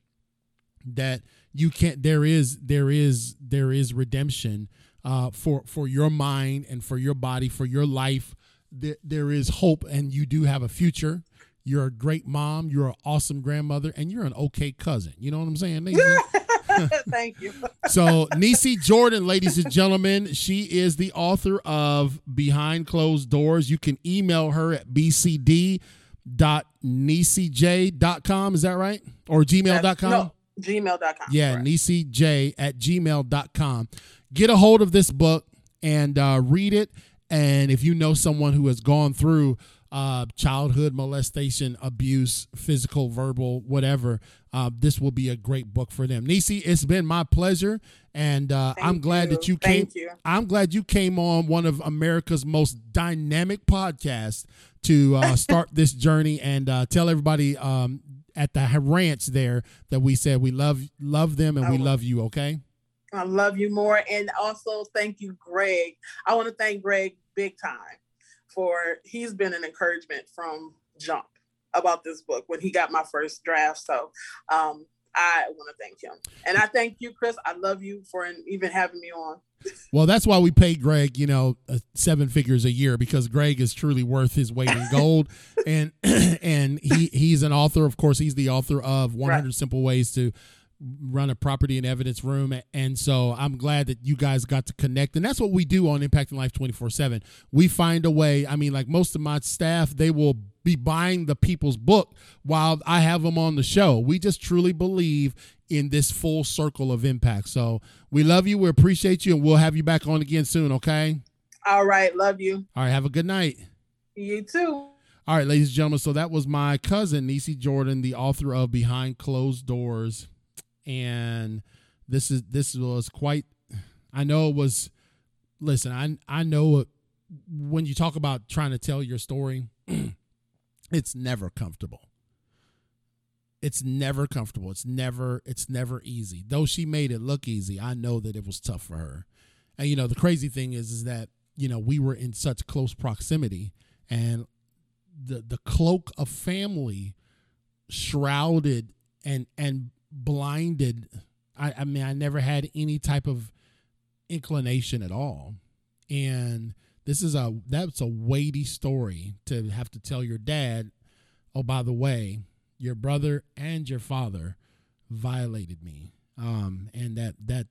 that you can't there is there is there is redemption uh, for for your mind and for your body for your life. There, there is hope and you do have a future. You're a great mom. You're an awesome grandmother and you're an okay cousin. You know what i'm saying thank you so nisi jordan ladies and gentlemen she is the author of behind closed doors you can email her at bcd dot dot com is that right or gmail.com no gmail.com. Yeah, nisij at gmail.com. Get a hold of this book and uh, read it. And if you know someone who has gone through uh, childhood molestation, abuse, physical, verbal, whatever, uh, this will be a great book for them. Nisi, it's been my pleasure, and uh, I'm glad you. that you came. You. I'm glad you came on one of America's most dynamic podcasts to uh, start this journey and uh, tell everybody um, at the ranch there that we said we love love them and we love you. Okay. I love you more, and also thank you, Greg. I want to thank Greg big time for he's been an encouragement from jump about this book when he got my first draft. So um, I want to thank him, and I thank you, Chris. I love you for even having me on. Well, that's why we pay Greg, you know, uh, seven figures a year because Greg is truly worth his weight in gold, and and he he's an author. Of course, he's the author of 100 right. Simple Ways to run a property and evidence room and so i'm glad that you guys got to connect and that's what we do on impacting life 24 7 we find a way i mean like most of my staff they will be buying the people's book while i have them on the show. We just truly believe in this full circle of impact. So we love you we appreciate you and we'll have you back on again soon okay? All right love you. All right have a good night. You too. All right ladies and gentlemen so that was my cousin nisi jordan the author of behind closed doors and this is this was quite. I know it was. Listen, I I know when you talk about trying to tell your story, it's never comfortable. It's never comfortable. It's never it's never easy. Though she made it look easy, I know that it was tough for her. And you know, the crazy thing is is that, you know, we were in such close proximity and the the cloak of family shrouded and and blinded. I, I mean, I never had any type of inclination at all. And this is a that's a weighty story to have to tell your dad, oh, by the way, your brother and your father violated me. Um, and that that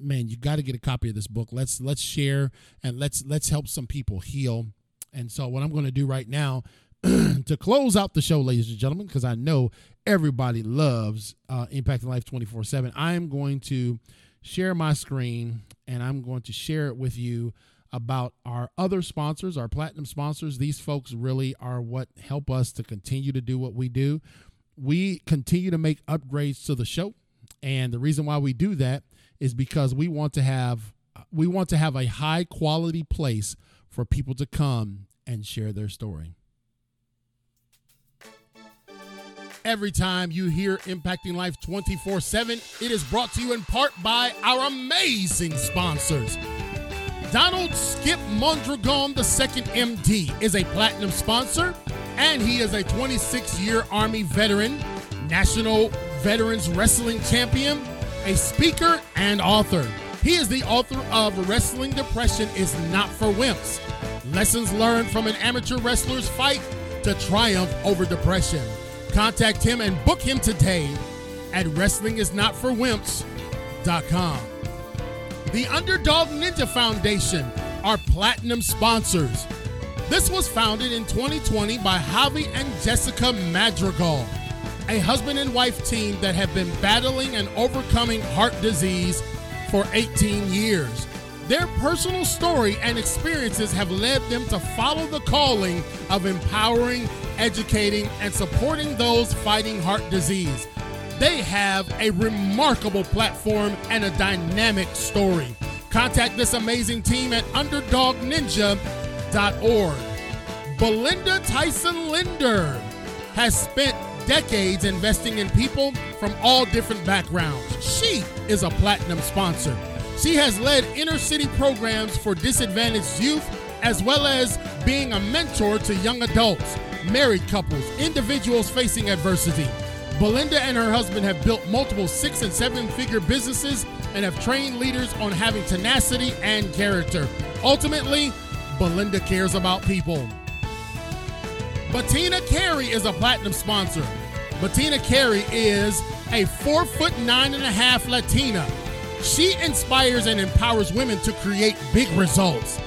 man, you got to get a copy of this book. Let's let's share and let's let's help some people heal. And so what I'm going to do right now to close out the show, ladies and gentlemen, because I know everybody loves uh, Impacting Life 24 7. I am going to share my screen and I'm going to share it with you about our other sponsors, our platinum sponsors. These folks really are what help us to continue to do what we do. We continue to make upgrades to the show. And the reason why we do that is because we want to have we want to have a high quality place for people to come and share their story. Every time you hear Impacting Life 24 7, it is brought to you in part by our amazing sponsors. Donald Skip Mondragon II MD is a platinum sponsor, and he is a 26 year Army veteran, National Veterans Wrestling Champion, a speaker, and author. He is the author of Wrestling Depression is Not for Wimps Lessons Learned from an Amateur Wrestler's Fight to Triumph Over Depression. Contact him and book him today at WrestlingIsNotForWimps.com. The Underdog Ninja Foundation are platinum sponsors. This was founded in 2020 by Javi and Jessica Madrigal, a husband and wife team that have been battling and overcoming heart disease for 18 years. Their personal story and experiences have led them to follow the calling of empowering, educating, and supporting those fighting heart disease. They have a remarkable platform and a dynamic story. Contact this amazing team at underdogninja.org. Belinda Tyson Linder has spent decades investing in people from all different backgrounds. She is a platinum sponsor. She has led inner city programs for disadvantaged youth, as well as being a mentor to young adults, married couples, individuals facing adversity. Belinda and her husband have built multiple six and seven figure businesses and have trained leaders on having tenacity and character. Ultimately, Belinda cares about people. Bettina Carey is a platinum sponsor. Bettina Carey is a four foot nine and a half Latina she inspires and empowers women to create big results.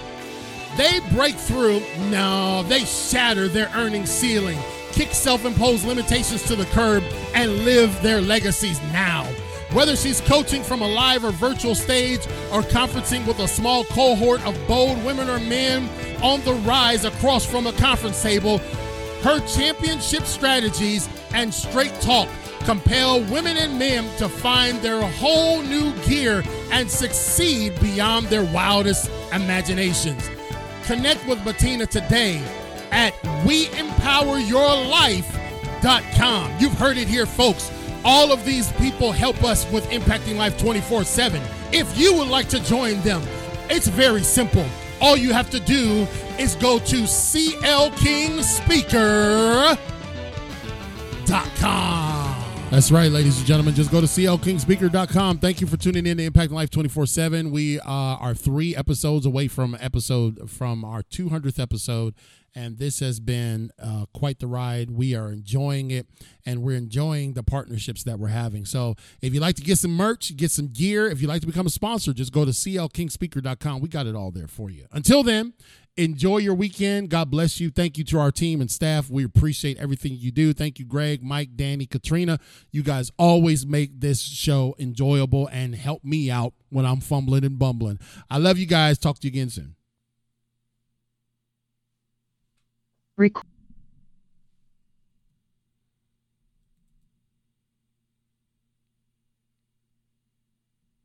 They break through, no, they shatter their earning ceiling, kick self imposed limitations to the curb, and live their legacies now. Whether she's coaching from a live or virtual stage or conferencing with a small cohort of bold women or men on the rise across from a conference table, her championship strategies and straight talk compel women and men to find their whole new gear and succeed beyond their wildest imaginations. Connect with Bettina today at weempoweryourlife.com. You've heard it here, folks. All of these people help us with impacting life 24 7. If you would like to join them, it's very simple. All you have to do is go to clkingspeaker.com. That's right, ladies and gentlemen. Just go to clkingspeaker.com. Thank you for tuning in to Impact Life 24 7. We uh, are three episodes away from episode, from our 200th episode. And this has been uh, quite the ride. We are enjoying it and we're enjoying the partnerships that we're having. So if you'd like to get some merch, get some gear, if you'd like to become a sponsor, just go to clkingspeaker.com. We got it all there for you. Until then, enjoy your weekend. God bless you. Thank you to our team and staff. We appreciate everything you do. Thank you, Greg, Mike, Danny, Katrina. You guys always make this show enjoyable and help me out when I'm fumbling and bumbling. I love you guys. Talk to you again soon. Record.